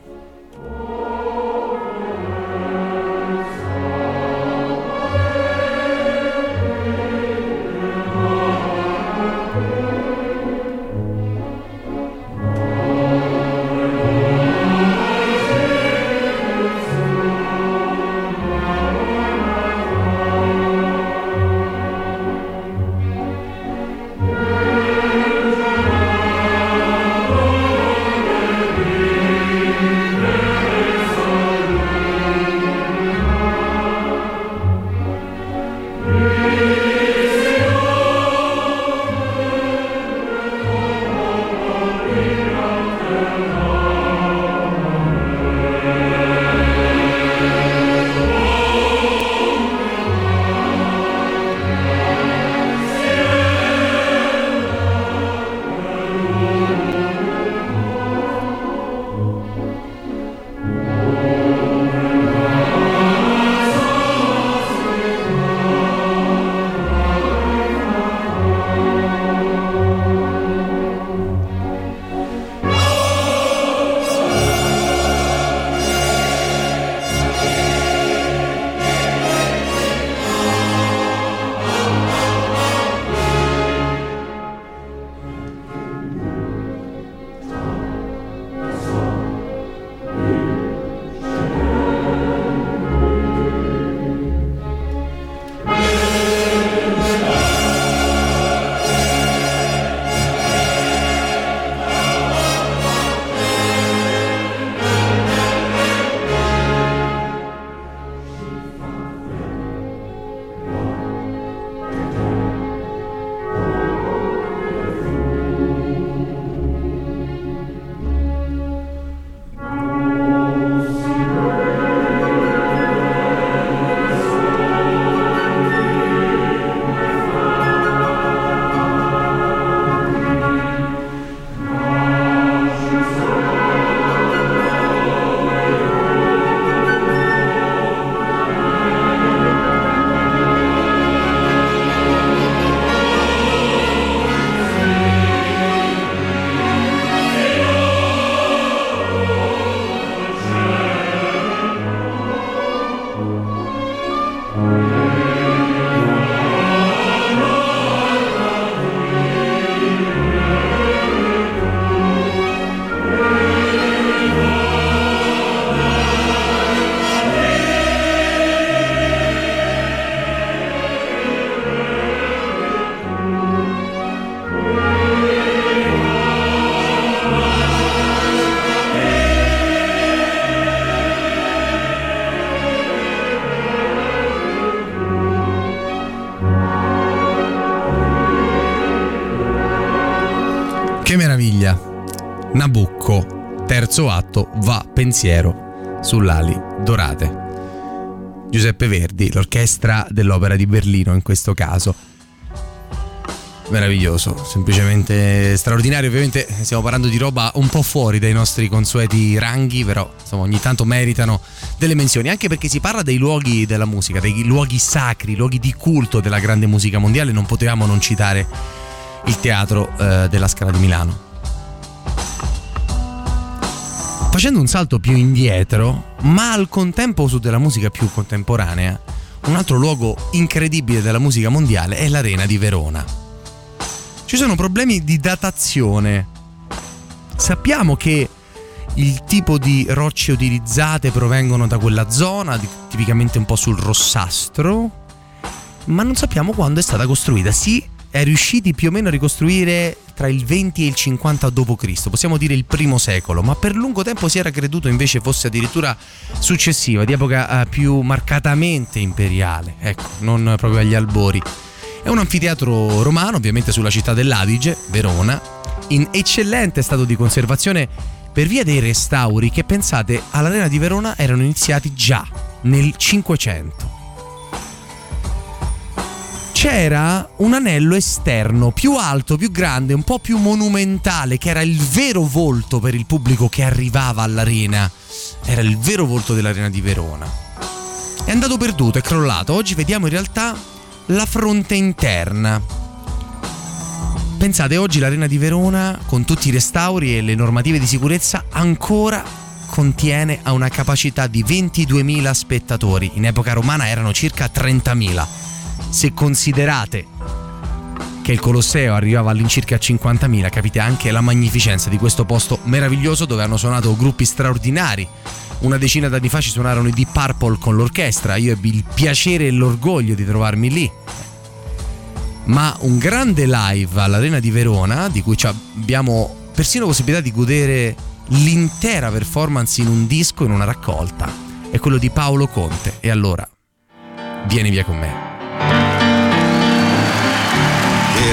Pensiero sull'ali dorate. Giuseppe Verdi, l'orchestra dell'Opera di Berlino in questo caso. Meraviglioso, semplicemente straordinario. Ovviamente stiamo parlando di roba un po' fuori dai nostri consueti ranghi, però insomma ogni tanto meritano delle menzioni, anche perché si parla dei luoghi della musica, dei luoghi sacri, luoghi di culto della grande musica mondiale, non potevamo non citare il teatro eh, della Scala di Milano. Facendo un salto più indietro, ma al contempo su della musica più contemporanea, un altro luogo incredibile della musica mondiale è l'Arena di Verona. Ci sono problemi di datazione. Sappiamo che il tipo di rocce utilizzate provengono da quella zona, tipicamente un po' sul rossastro, ma non sappiamo quando è stata costruita. Si è riusciti più o meno a ricostruire tra il 20 e il 50 d.C., possiamo dire il primo secolo, ma per lungo tempo si era creduto invece fosse addirittura successiva, di epoca eh, più marcatamente imperiale, ecco, non proprio agli albori. È un anfiteatro romano, ovviamente sulla città dell'Adige, Verona, in eccellente stato di conservazione per via dei restauri che pensate all'Arena di Verona erano iniziati già nel 500 c'era un anello esterno più alto, più grande, un po' più monumentale, che era il vero volto per il pubblico che arrivava all'arena. Era il vero volto dell'arena di Verona. È andato perduto, è crollato. Oggi vediamo in realtà la fronte interna. Pensate, oggi l'arena di Verona, con tutti i restauri e le normative di sicurezza, ancora contiene a una capacità di 22.000 spettatori. In epoca romana erano circa 30.000 se considerate che il Colosseo arrivava all'incirca a 50.000, capite anche la magnificenza di questo posto meraviglioso dove hanno suonato gruppi straordinari. Una decina d'anni fa ci suonarono i Deep Purple con l'orchestra, io ebbi il piacere e l'orgoglio di trovarmi lì. Ma un grande live all'Arena di Verona, di cui abbiamo persino possibilità di godere l'intera performance in un disco, in una raccolta, è quello di Paolo Conte. E allora, vieni via con me.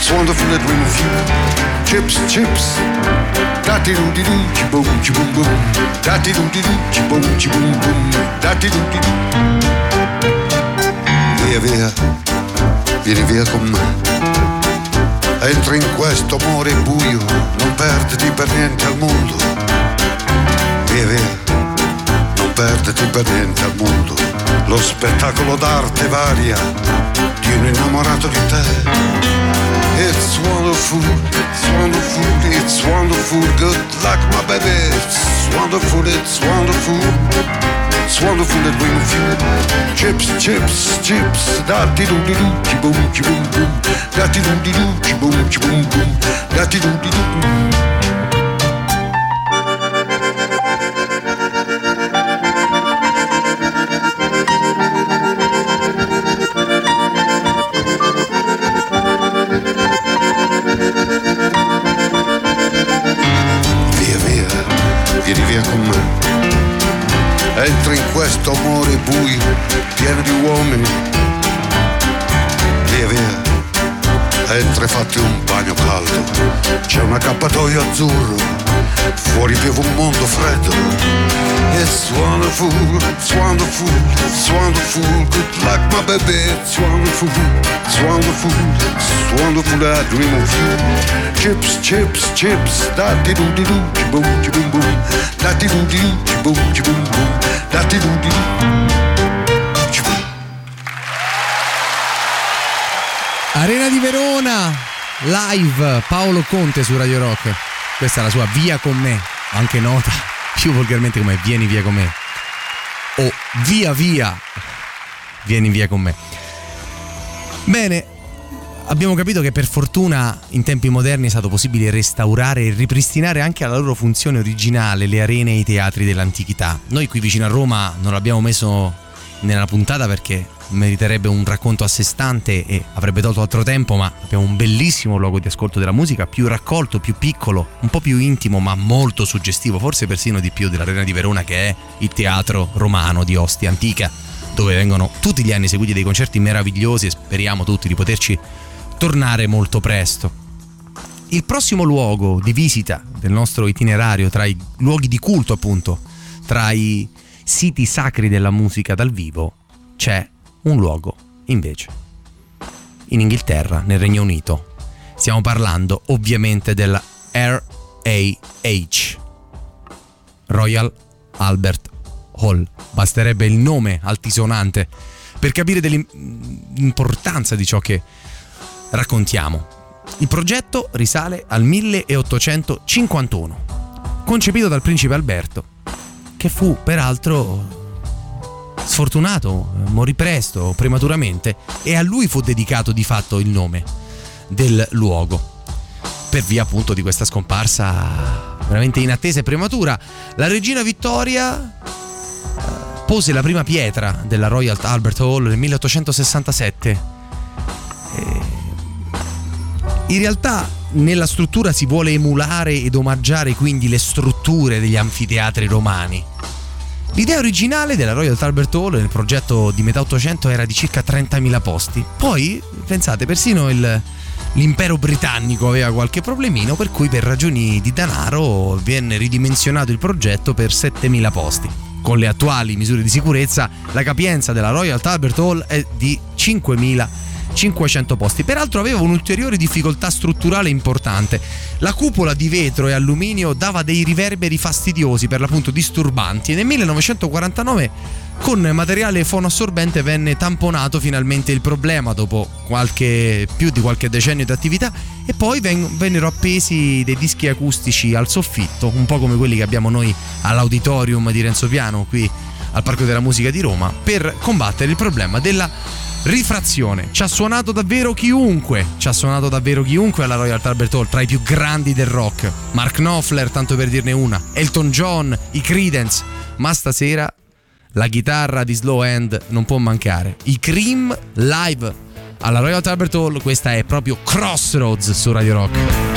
it's wonderful that of you. Chips, chips, dati doo di doo, chi boom, chi boom boom, dati doo di doo, boom, chi boom boom, dati doo di doo. Via via, vieni via con me. Entra in questo amore buio, non perderti per niente al mondo. Via via, non perderti per niente al mondo. Lo spettacolo d'arte varia di un innamorato di te. It's wonderful, it's wonderful, it's wonderful. Good luck, my baby. It's wonderful, it's wonderful. It's wonderful that we of you. Chips, chips, chips. Da di doo di doo, chi boom, chi boom boom. Da di doo di doo, chi boom, chi boom boom. Da di doo di doo. C'è un accappatoio azzurro, fuori piove un mondo freddo. It's wonderful, it's wonderful, it's wonderful. Good luck, my baby. It's wonderful, it's wonderful, it's wonderful. I dream of you. Chips, chips, chips. Da di di doo, chi boom, chi boom boom. Di doo di doo, chi boom, chi di doo. Arena di Verona, live Paolo Conte su Radio Rock. Questa è la sua Via con me, anche nota più volgarmente come Vieni via con me. O Via via, vieni via con me. Bene, abbiamo capito che per fortuna in tempi moderni è stato possibile restaurare e ripristinare anche alla loro funzione originale le arene e i teatri dell'antichità. Noi qui vicino a Roma non l'abbiamo messo nella puntata perché meriterebbe un racconto a sé stante e avrebbe tolto altro tempo, ma abbiamo un bellissimo luogo di ascolto della musica, più raccolto, più piccolo, un po' più intimo, ma molto suggestivo, forse persino di più dell'Arena di Verona che è il teatro romano di Ostia Antica, dove vengono tutti gli anni seguiti dei concerti meravigliosi e speriamo tutti di poterci tornare molto presto. Il prossimo luogo di visita del nostro itinerario tra i luoghi di culto, appunto, tra i siti sacri della musica dal vivo, c'è un luogo invece in Inghilterra, nel Regno Unito. Stiamo parlando ovviamente della RAH, Royal Albert Hall. Basterebbe il nome altisonante per capire dell'importanza di ciò che raccontiamo. Il progetto risale al 1851, concepito dal principe Alberto, che fu peraltro sfortunato, eh, morì presto, prematuramente, e a lui fu dedicato di fatto il nome del luogo. Per via appunto di questa scomparsa veramente inattesa e prematura, la regina Vittoria eh, pose la prima pietra della Royal Albert Hall nel 1867. E in realtà nella struttura si vuole emulare ed omaggiare quindi le strutture degli anfiteatri romani. L'idea originale della Royal Albert Hall nel progetto di metà 800 era di circa 30.000 posti. Poi, pensate, persino il- l'impero britannico aveva qualche problemino, per cui per ragioni di denaro venne ridimensionato il progetto per 7.000 posti. Con le attuali misure di sicurezza, la capienza della Royal Albert Hall è di 5.500 posti. Peraltro aveva un'ulteriore difficoltà strutturale importante. La cupola di vetro e alluminio dava dei riverberi fastidiosi, per l'appunto disturbanti, e nel 1949 con materiale fonoassorbente venne tamponato finalmente il problema dopo qualche, più di qualche decennio di attività e poi ven- vennero appesi dei dischi acustici al soffitto, un po' come quelli che abbiamo noi all'auditorium di Renzo Piano qui al Parco della Musica di Roma, per combattere il problema della rifrazione. Ci ha suonato davvero chiunque, ci ha suonato davvero chiunque alla Royal Albert Hall, tra i più grandi del rock. Mark Knopfler, tanto per dirne una, Elton John, i Creedence, ma stasera la chitarra di Slow Hand non può mancare. I Cream live alla Royal Albert Hall, questa è proprio Crossroads su Radio Rock.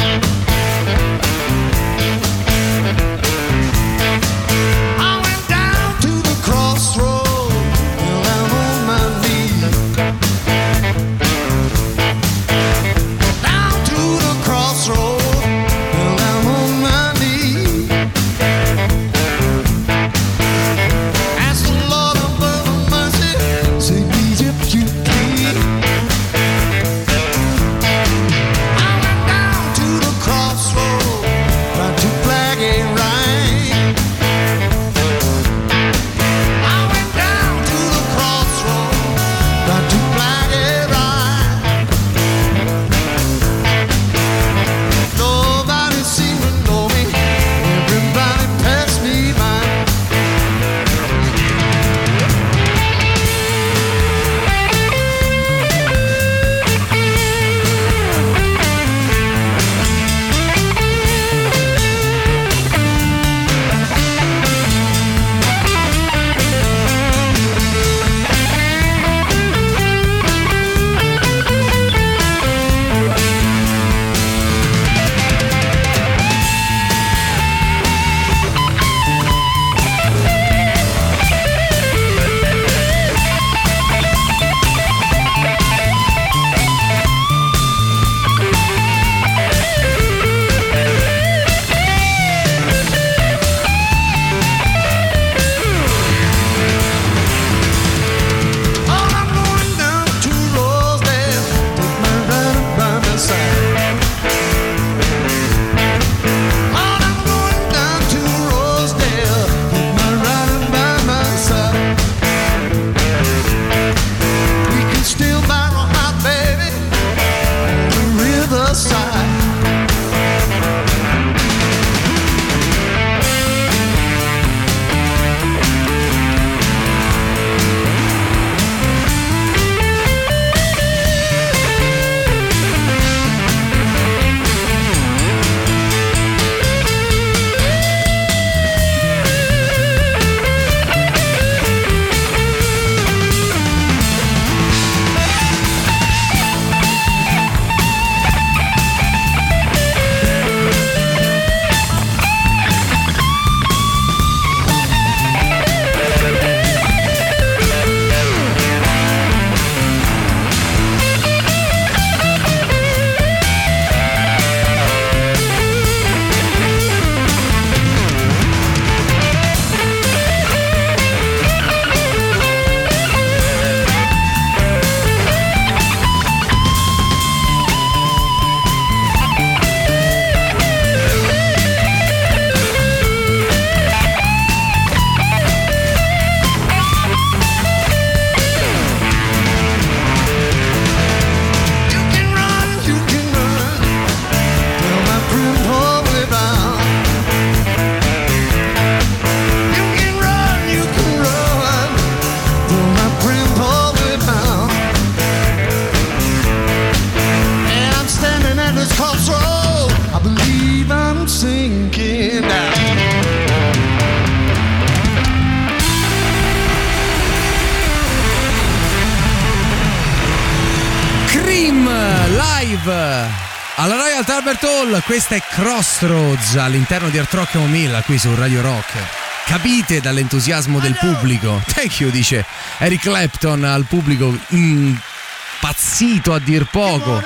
Crossroads all'interno di Art Rock Camomilla qui su Radio Rock. Capite dall'entusiasmo del pubblico. Thank you, dice Eric Clapton al pubblico impazzito a dir poco.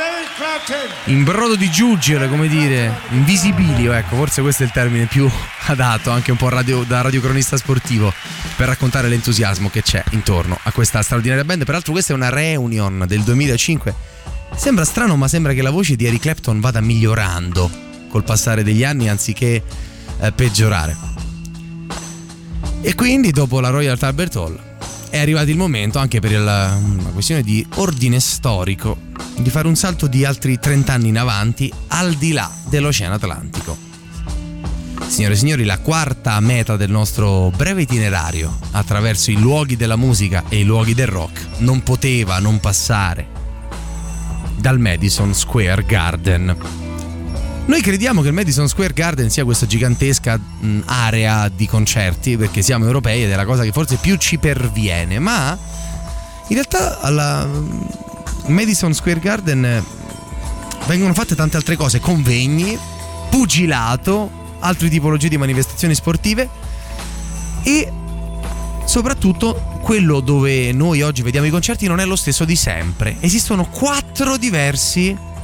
In brodo di giuggiole, come dire, invisibilio, ecco, forse questo è il termine più adatto, anche un po' radio- da radiocronista sportivo, per raccontare l'entusiasmo che c'è intorno a questa straordinaria band. Peraltro questa è una reunion del 2005. Sembra strano, ma sembra che la voce di Eric Clapton vada migliorando col passare degli anni anziché eh, peggiorare. E quindi dopo la Royal Albert Hall è arrivato il momento, anche per il- una questione di ordine storico, di fare un salto di altri 30 anni in avanti al di là dell'Oceano Atlantico. Signore e signori, la quarta meta del nostro breve itinerario attraverso i luoghi della musica e i luoghi del rock non poteva non passare dal Madison Square Garden. Noi crediamo che il Madison Square Garden sia questa gigantesca mh, area di concerti perché siamo europei ed è la cosa che forse più ci perviene, ma in realtà alla Madison Square Garden eh, vengono fatte tante altre cose, convegni, pugilato, altre tipologie di manifestazioni sportive e soprattutto quello dove noi oggi vediamo i concerti non è lo stesso di sempre. Esistono quattro diversi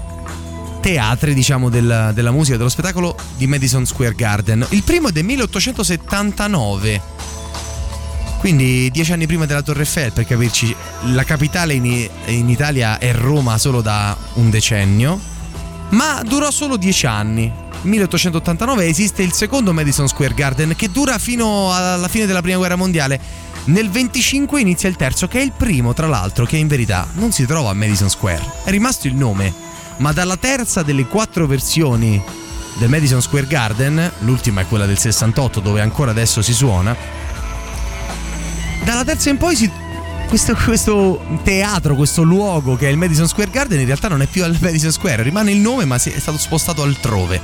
teatri, diciamo, della, della musica, dello spettacolo di Madison Square Garden. Il primo è del 1879. Quindi dieci anni prima della Torre Eiffel, per capirci, la capitale in, in Italia è Roma solo da un decennio, ma durò solo dieci anni. 1889 esiste il secondo Madison Square Garden che dura fino alla fine della prima guerra mondiale. Nel 25 inizia il terzo, che è il primo, tra l'altro, che in verità non si trova a Madison Square. È rimasto il nome, ma dalla terza delle quattro versioni del Madison Square Garden, l'ultima è quella del 68 dove ancora adesso si suona, dalla terza in poi si- questo, questo teatro, questo luogo che è il Madison Square Garden in realtà non è più al Madison Square, rimane il nome ma è stato spostato altrove.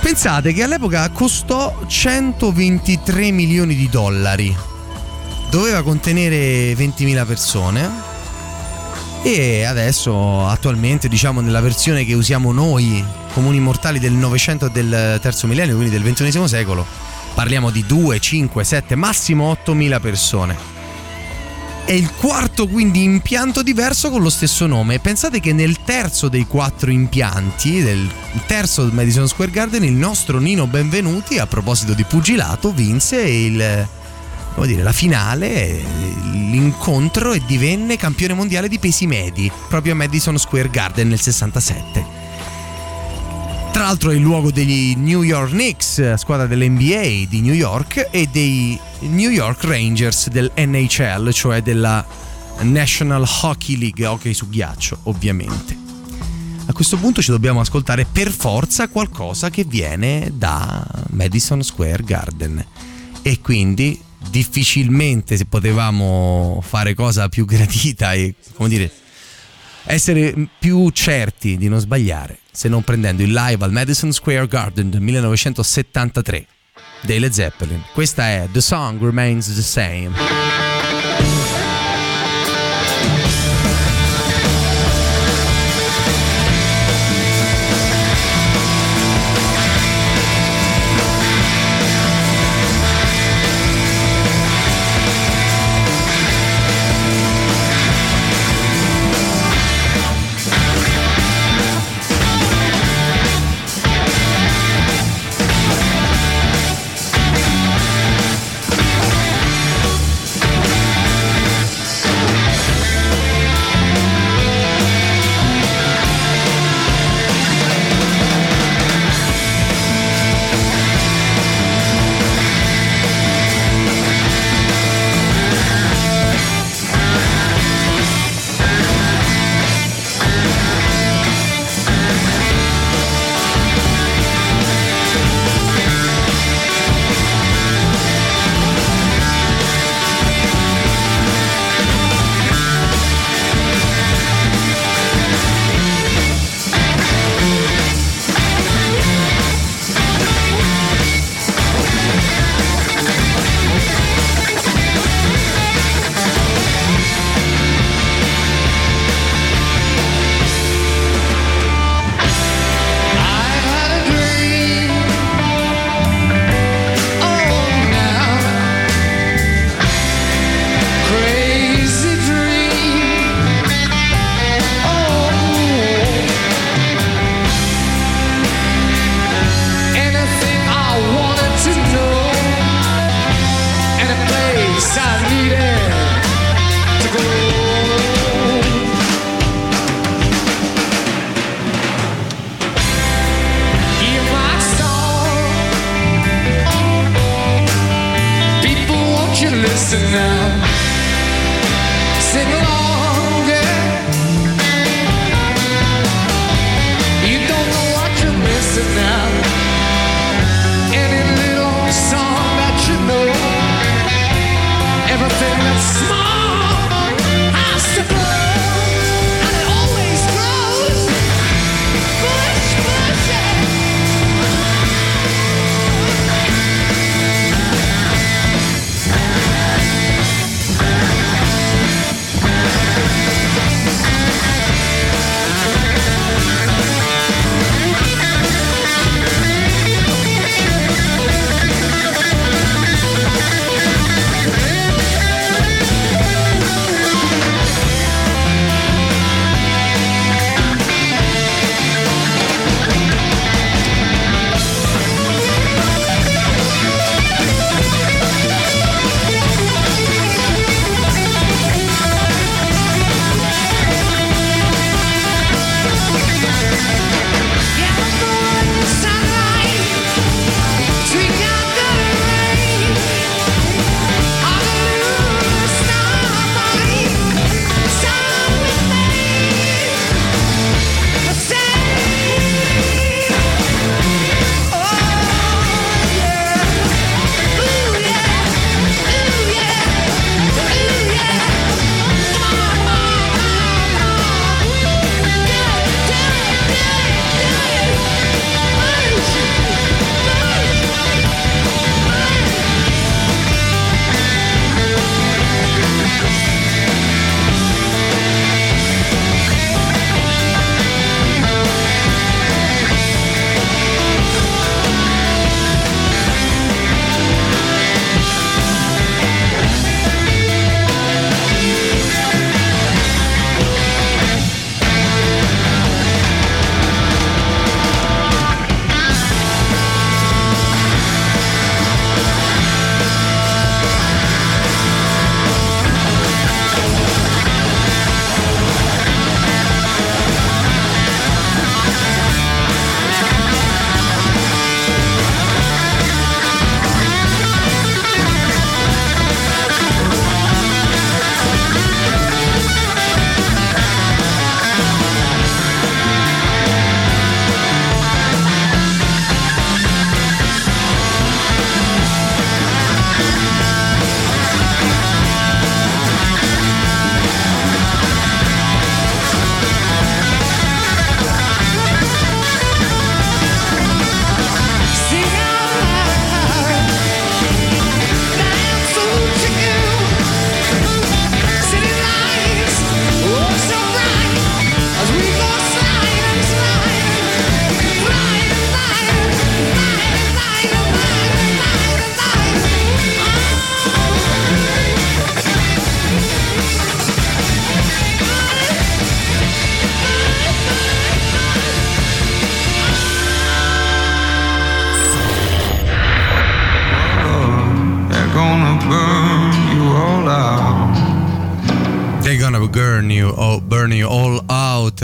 Pensate che all'epoca costò 123 milioni di dollari, doveva contenere 20.000 persone e adesso attualmente diciamo nella versione che usiamo noi comuni mortali del Novecento e del terzo millennio, quindi del ventunesimo secolo, parliamo di 2, 5, 7, massimo 8.000 persone. È il quarto quindi impianto diverso con lo stesso nome. Pensate che nel terzo dei quattro impianti, del terzo Madison Square Garden, il nostro Nino Benvenuti, a proposito di pugilato, vinse il, come dire, la finale, l'incontro e divenne campione mondiale di pesi medi, proprio a Madison Square Garden nel 67. Tra l'altro è il luogo degli New York Knicks, squadra dell'NBA di New York, e dei New York Rangers del NHL, cioè della National Hockey League, hockey su ghiaccio, ovviamente. A questo punto ci dobbiamo ascoltare per forza qualcosa che viene da Madison Square Garden. E quindi difficilmente se potevamo fare cosa più gradita e, come dire, essere più certi di non sbagliare se non prendendo il live al Madison Square Garden del 1973 dei Led Zeppelin. Questa è The Song Remains the Same.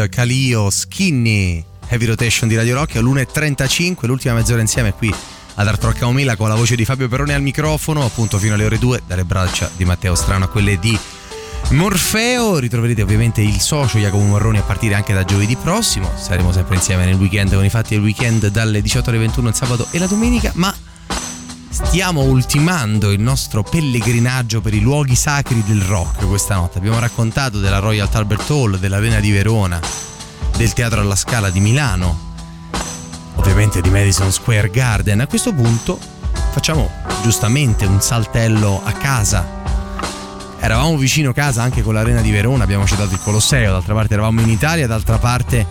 Calio, Skinny, Heavy Rotation di Radio Rock, all'1.35, l'ultima mezz'ora insieme qui ad Art Rock Camomilla con la voce di Fabio Peroni al microfono, appunto fino alle ore 2, dalle braccia di Matteo Strano a quelle di Morfeo. Ritroverete ovviamente il socio Jacopo Marroni a partire anche da giovedì prossimo. Saremo sempre insieme nel weekend con i fatti del weekend dalle 18 alle 21 il sabato e la domenica, ma stiamo ultimando il nostro pellegrinaggio per i luoghi sacri del rock questa notte. Abbiamo raccontato della Royal Albert Hall, dell'Arena di Verona, del Teatro alla Scala di Milano, ovviamente di Madison Square Garden. A questo punto facciamo giustamente un saltello a casa. Eravamo vicino casa anche con l'Arena di Verona, abbiamo citato il Colosseo, d'altra parte eravamo in Italia, d'altra parte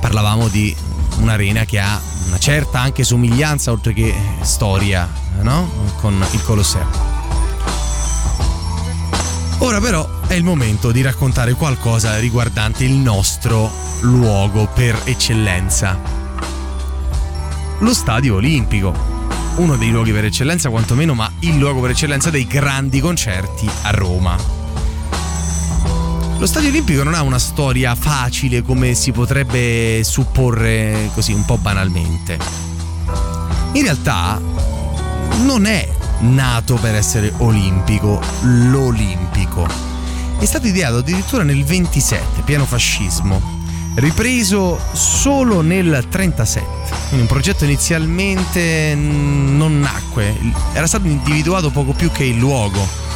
parlavamo di un'arena che ha una certa anche somiglianza oltre che storia no? con il Colosseo. Ora però è il momento di raccontare qualcosa riguardante il nostro luogo per eccellenza. Lo Stadio Olimpico. Uno dei luoghi per eccellenza quantomeno, ma il luogo per eccellenza dei grandi concerti a Roma. Lo Stadio Olimpico non ha una storia facile come si potrebbe supporre così un po' banalmente. In realtà non è nato per essere olimpico, l'Olimpico. È stato ideato addirittura nel 27, pieno fascismo, ripreso solo nel 37. Quindi un progetto inizialmente non nacque, era stato individuato poco più che il luogo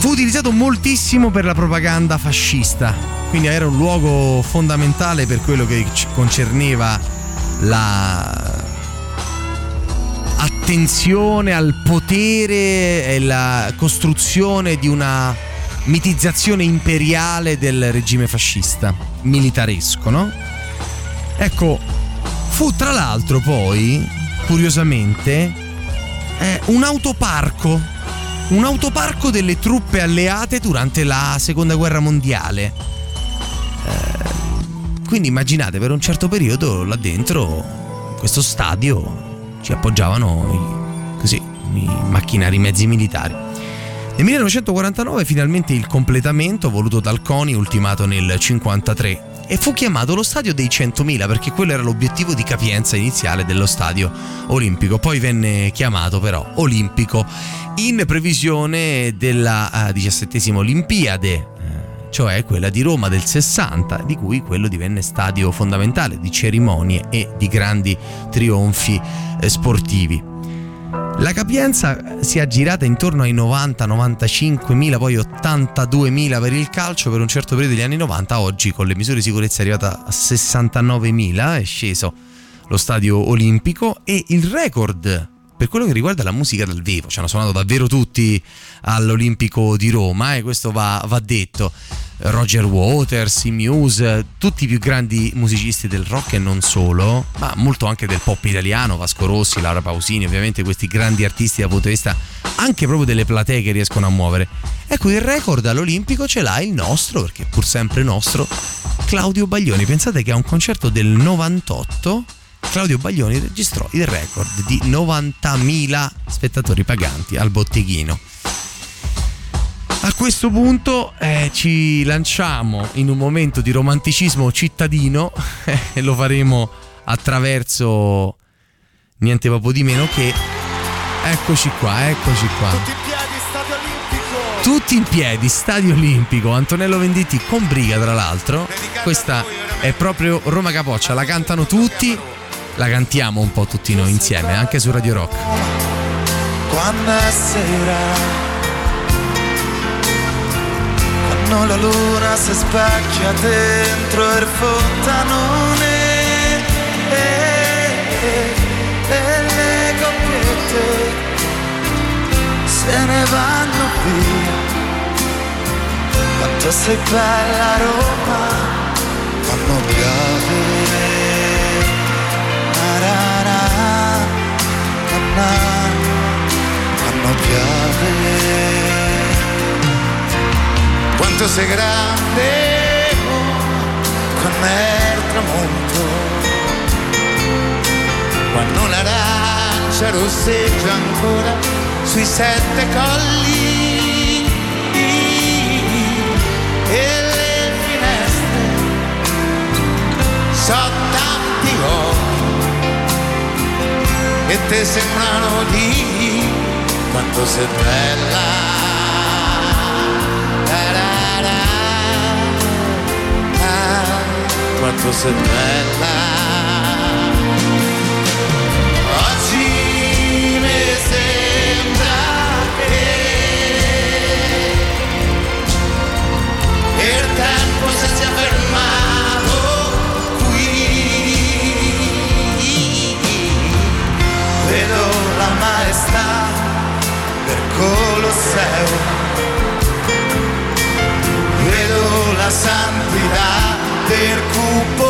fu utilizzato moltissimo per la propaganda fascista, quindi era un luogo fondamentale per quello che concerneva la attenzione al potere e la costruzione di una mitizzazione imperiale del regime fascista, militaresco, no? Ecco, fu tra l'altro poi, curiosamente, eh, un autoparco, un autoparco delle truppe alleate durante la seconda guerra mondiale. Eh, quindi immaginate, per un certo periodo là dentro, in questo stadio, ci appoggiavano i, così, i macchinari, i mezzi militari. Nel 1949 finalmente il completamento voluto dal CONI ultimato nel 1953 e fu chiamato lo stadio dei 100.000 perché quello era l'obiettivo di capienza iniziale dello stadio olimpico. Poi venne chiamato però olimpico in previsione della eh, diciassettesima Olimpiade, eh, cioè quella di Roma del 60, di cui quello divenne stadio fondamentale di cerimonie e di grandi trionfi eh, sportivi. La capienza si è aggirata intorno ai 90-95 mila, poi 82 mila per il calcio per un certo periodo degli anni 90. Oggi con le misure di sicurezza è arrivata a 69 mila, è sceso lo stadio olimpico e il record per quello che riguarda la musica dal vivo. Ci hanno suonato davvero tutti all'Olimpico di Roma e questo va, va detto. Roger Waters, i Muse, tutti i più grandi musicisti del rock e non solo, ma molto anche del pop italiano, Vasco Rossi, Laura Pausini, ovviamente questi grandi artisti dal punto di vista anche proprio delle platee che riescono a muovere. Ecco, il record all'Olimpico ce l'ha il nostro, perché pur sempre nostro, Claudio Baglioni. Pensate che a un concerto del 98 Claudio Baglioni registrò il record di 90.000 spettatori paganti al botteghino. A questo punto eh, ci lanciamo in un momento di romanticismo cittadino e lo faremo attraverso niente proprio di meno che eccoci qua, eccoci qua. Tutti in piedi, stadio olimpico. Tutti in piedi, Stadio Olimpico, Antonello Venditti con briga tra l'altro. Questa è proprio Roma Capoccia, la cantano tutti, la cantiamo un po' tutti noi insieme, anche su Radio Rock. Quando è sera Quando la luna si specchia dentro il fontanone e, e le coppiette se ne vanno via Quanto sei bella Roma quando piove na, na quando piove. Quanto sei grande oh, quando è il tramonto, quando l'arancia rosseggia ancora sui sette colli. E le finestre so tanti occhi e te sembrano di quanto sei bella. Da, da, ah, Quanto sei bella. Maestà del Colosseo. Vedo la santità del cupolone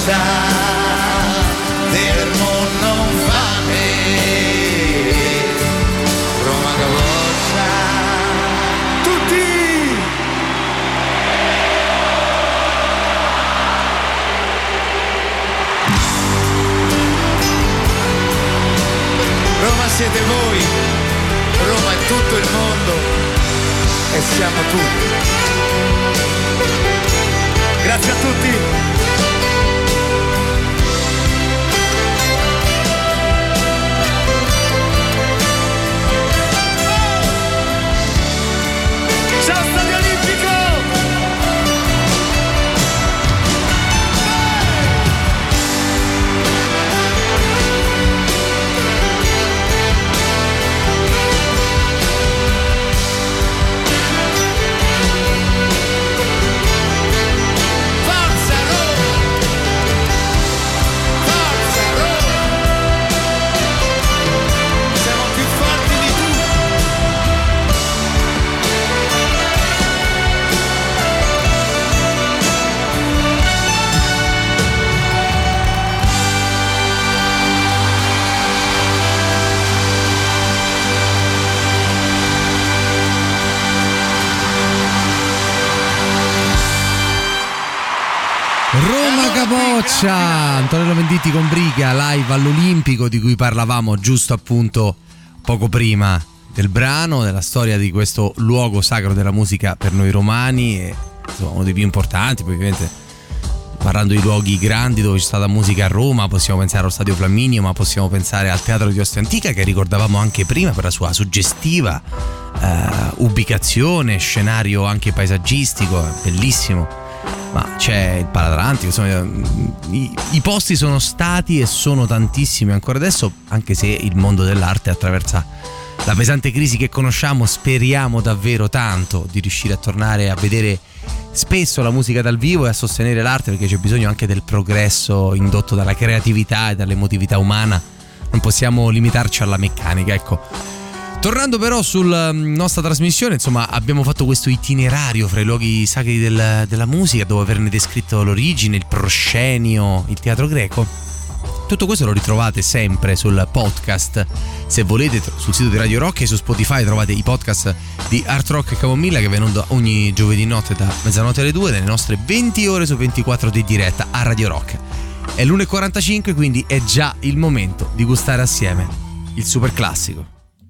capoccia, fermo non fame. Roma capoccia, tutti! Roma siete voi, Roma è tutto il mondo e siamo tutti. Grazie a tutti. Capoccia, Antonello Venditti con Briga live all'Olimpico di cui parlavamo giusto appunto poco prima del brano, della storia di questo luogo sacro della musica per noi romani e insomma, uno dei più importanti, poi ovviamente parlando di luoghi grandi dove c'è stata musica a Roma, possiamo pensare allo Stadio Flaminio, ma possiamo pensare al Teatro di Ostia Antica che ricordavamo anche prima per la sua suggestiva eh, ubicazione, scenario anche paesaggistico, bellissimo ma c'è il Palatlantico, insomma, i, i posti sono stati e sono tantissimi ancora adesso, anche se il mondo dell'arte attraversa la pesante crisi che conosciamo, speriamo davvero tanto di riuscire a tornare a vedere spesso la musica dal vivo e a sostenere l'arte perché c'è bisogno anche del progresso indotto dalla creatività e dall'emotività umana, non possiamo limitarci alla meccanica, ecco. Tornando però sulla nostra trasmissione, insomma, abbiamo fatto questo itinerario fra i luoghi sacri del- della musica, dopo averne descritto l'origine, il proscenio, il teatro greco. Tutto questo lo ritrovate sempre sul podcast. Se volete, sul sito di Radio Rock e su Spotify trovate i podcast di Art Rock e Camomilla che vengono ogni giovedì notte da mezzanotte alle 2 nelle nostre 20 ore su 24 di diretta a Radio Rock. È l'1.45, quindi è già il momento di gustare assieme il super classico.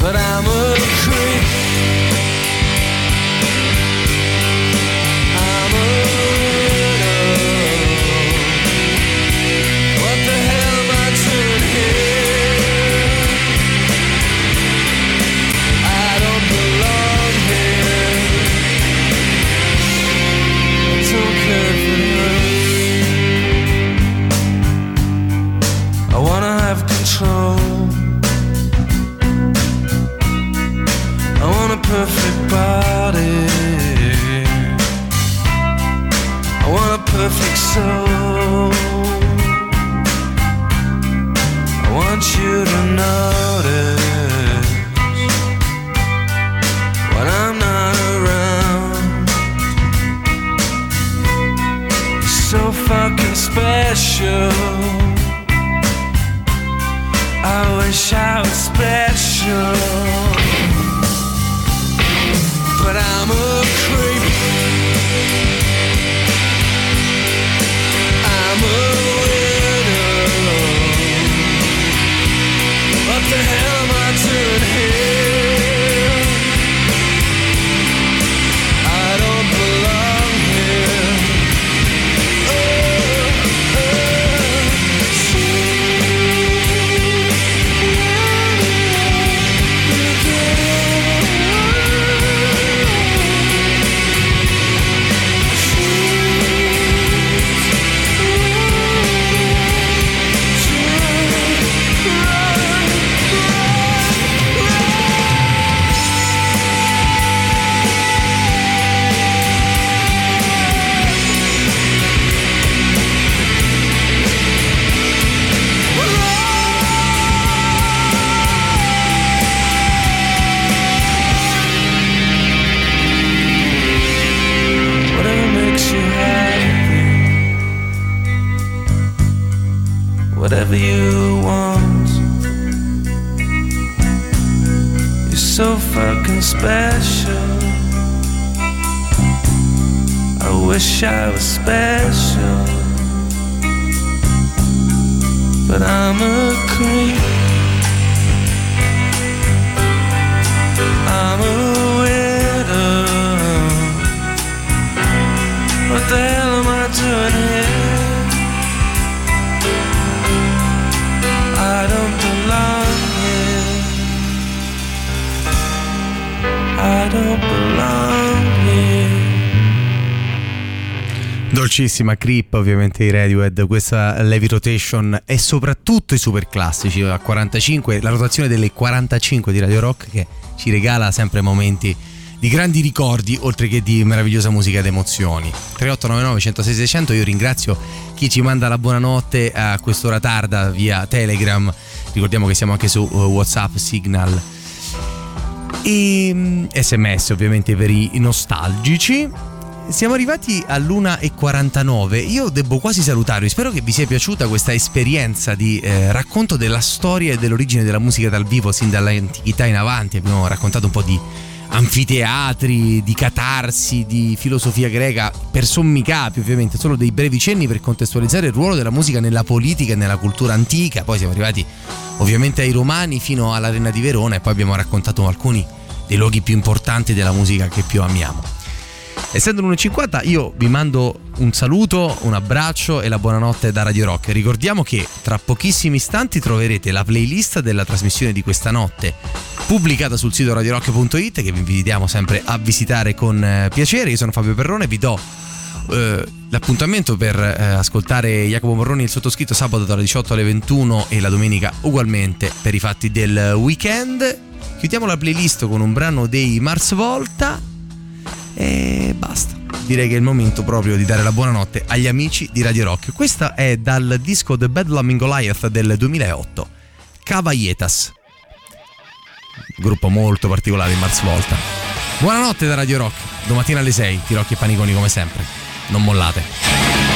But I'm a creep. Perfect body. I want a perfect soul. I want you to notice when I'm not around. You're so fucking special. I wish I was special. I was special, Dolcissima Creep, ovviamente i Radiohead, questa Levi Rotation e soprattutto i super classici a 45, la rotazione delle 45 di Radio Rock che ci regala sempre momenti di grandi ricordi oltre che di meravigliosa musica ed emozioni. 3899 106 600, io ringrazio chi ci manda la buonanotte a quest'ora tarda via Telegram, ricordiamo che siamo anche su uh, Whatsapp, Signal e mm, sms ovviamente per i nostalgici. Siamo arrivati all'1.49. Io devo quasi salutarvi. Spero che vi sia piaciuta questa esperienza di eh, racconto della storia e dell'origine della musica dal vivo sin dall'antichità in avanti. Abbiamo raccontato un po' di anfiteatri, di catarsi, di filosofia greca, per sommi capi ovviamente, solo dei brevi cenni per contestualizzare il ruolo della musica nella politica e nella cultura antica. Poi siamo arrivati ovviamente ai romani fino all'Arena di Verona e poi abbiamo raccontato alcuni dei luoghi più importanti della musica che più amiamo. Essendo l'1.50 io vi mando un saluto, un abbraccio e la buonanotte da Radio Rock. Ricordiamo che tra pochissimi istanti troverete la playlist della trasmissione di questa notte pubblicata sul sito radiorock.it che vi invitiamo sempre a visitare con eh, piacere. Io sono Fabio Perrone vi do eh, l'appuntamento per eh, ascoltare Jacopo Morroni il sottoscritto sabato dalle 18 alle 21 e la domenica ugualmente per i fatti del weekend. Chiudiamo la playlist con un brano dei Mars Volta e basta. Direi che è il momento proprio di dare la buonanotte agli amici di Radio Rock. Questa è dal disco The Bedlam Goliath del 2008, Cavalletas. Gruppo molto particolare in Mars Volta. Buonanotte da Radio Rock. Domattina alle 6, tirocchi e paniconi come sempre. Non mollate.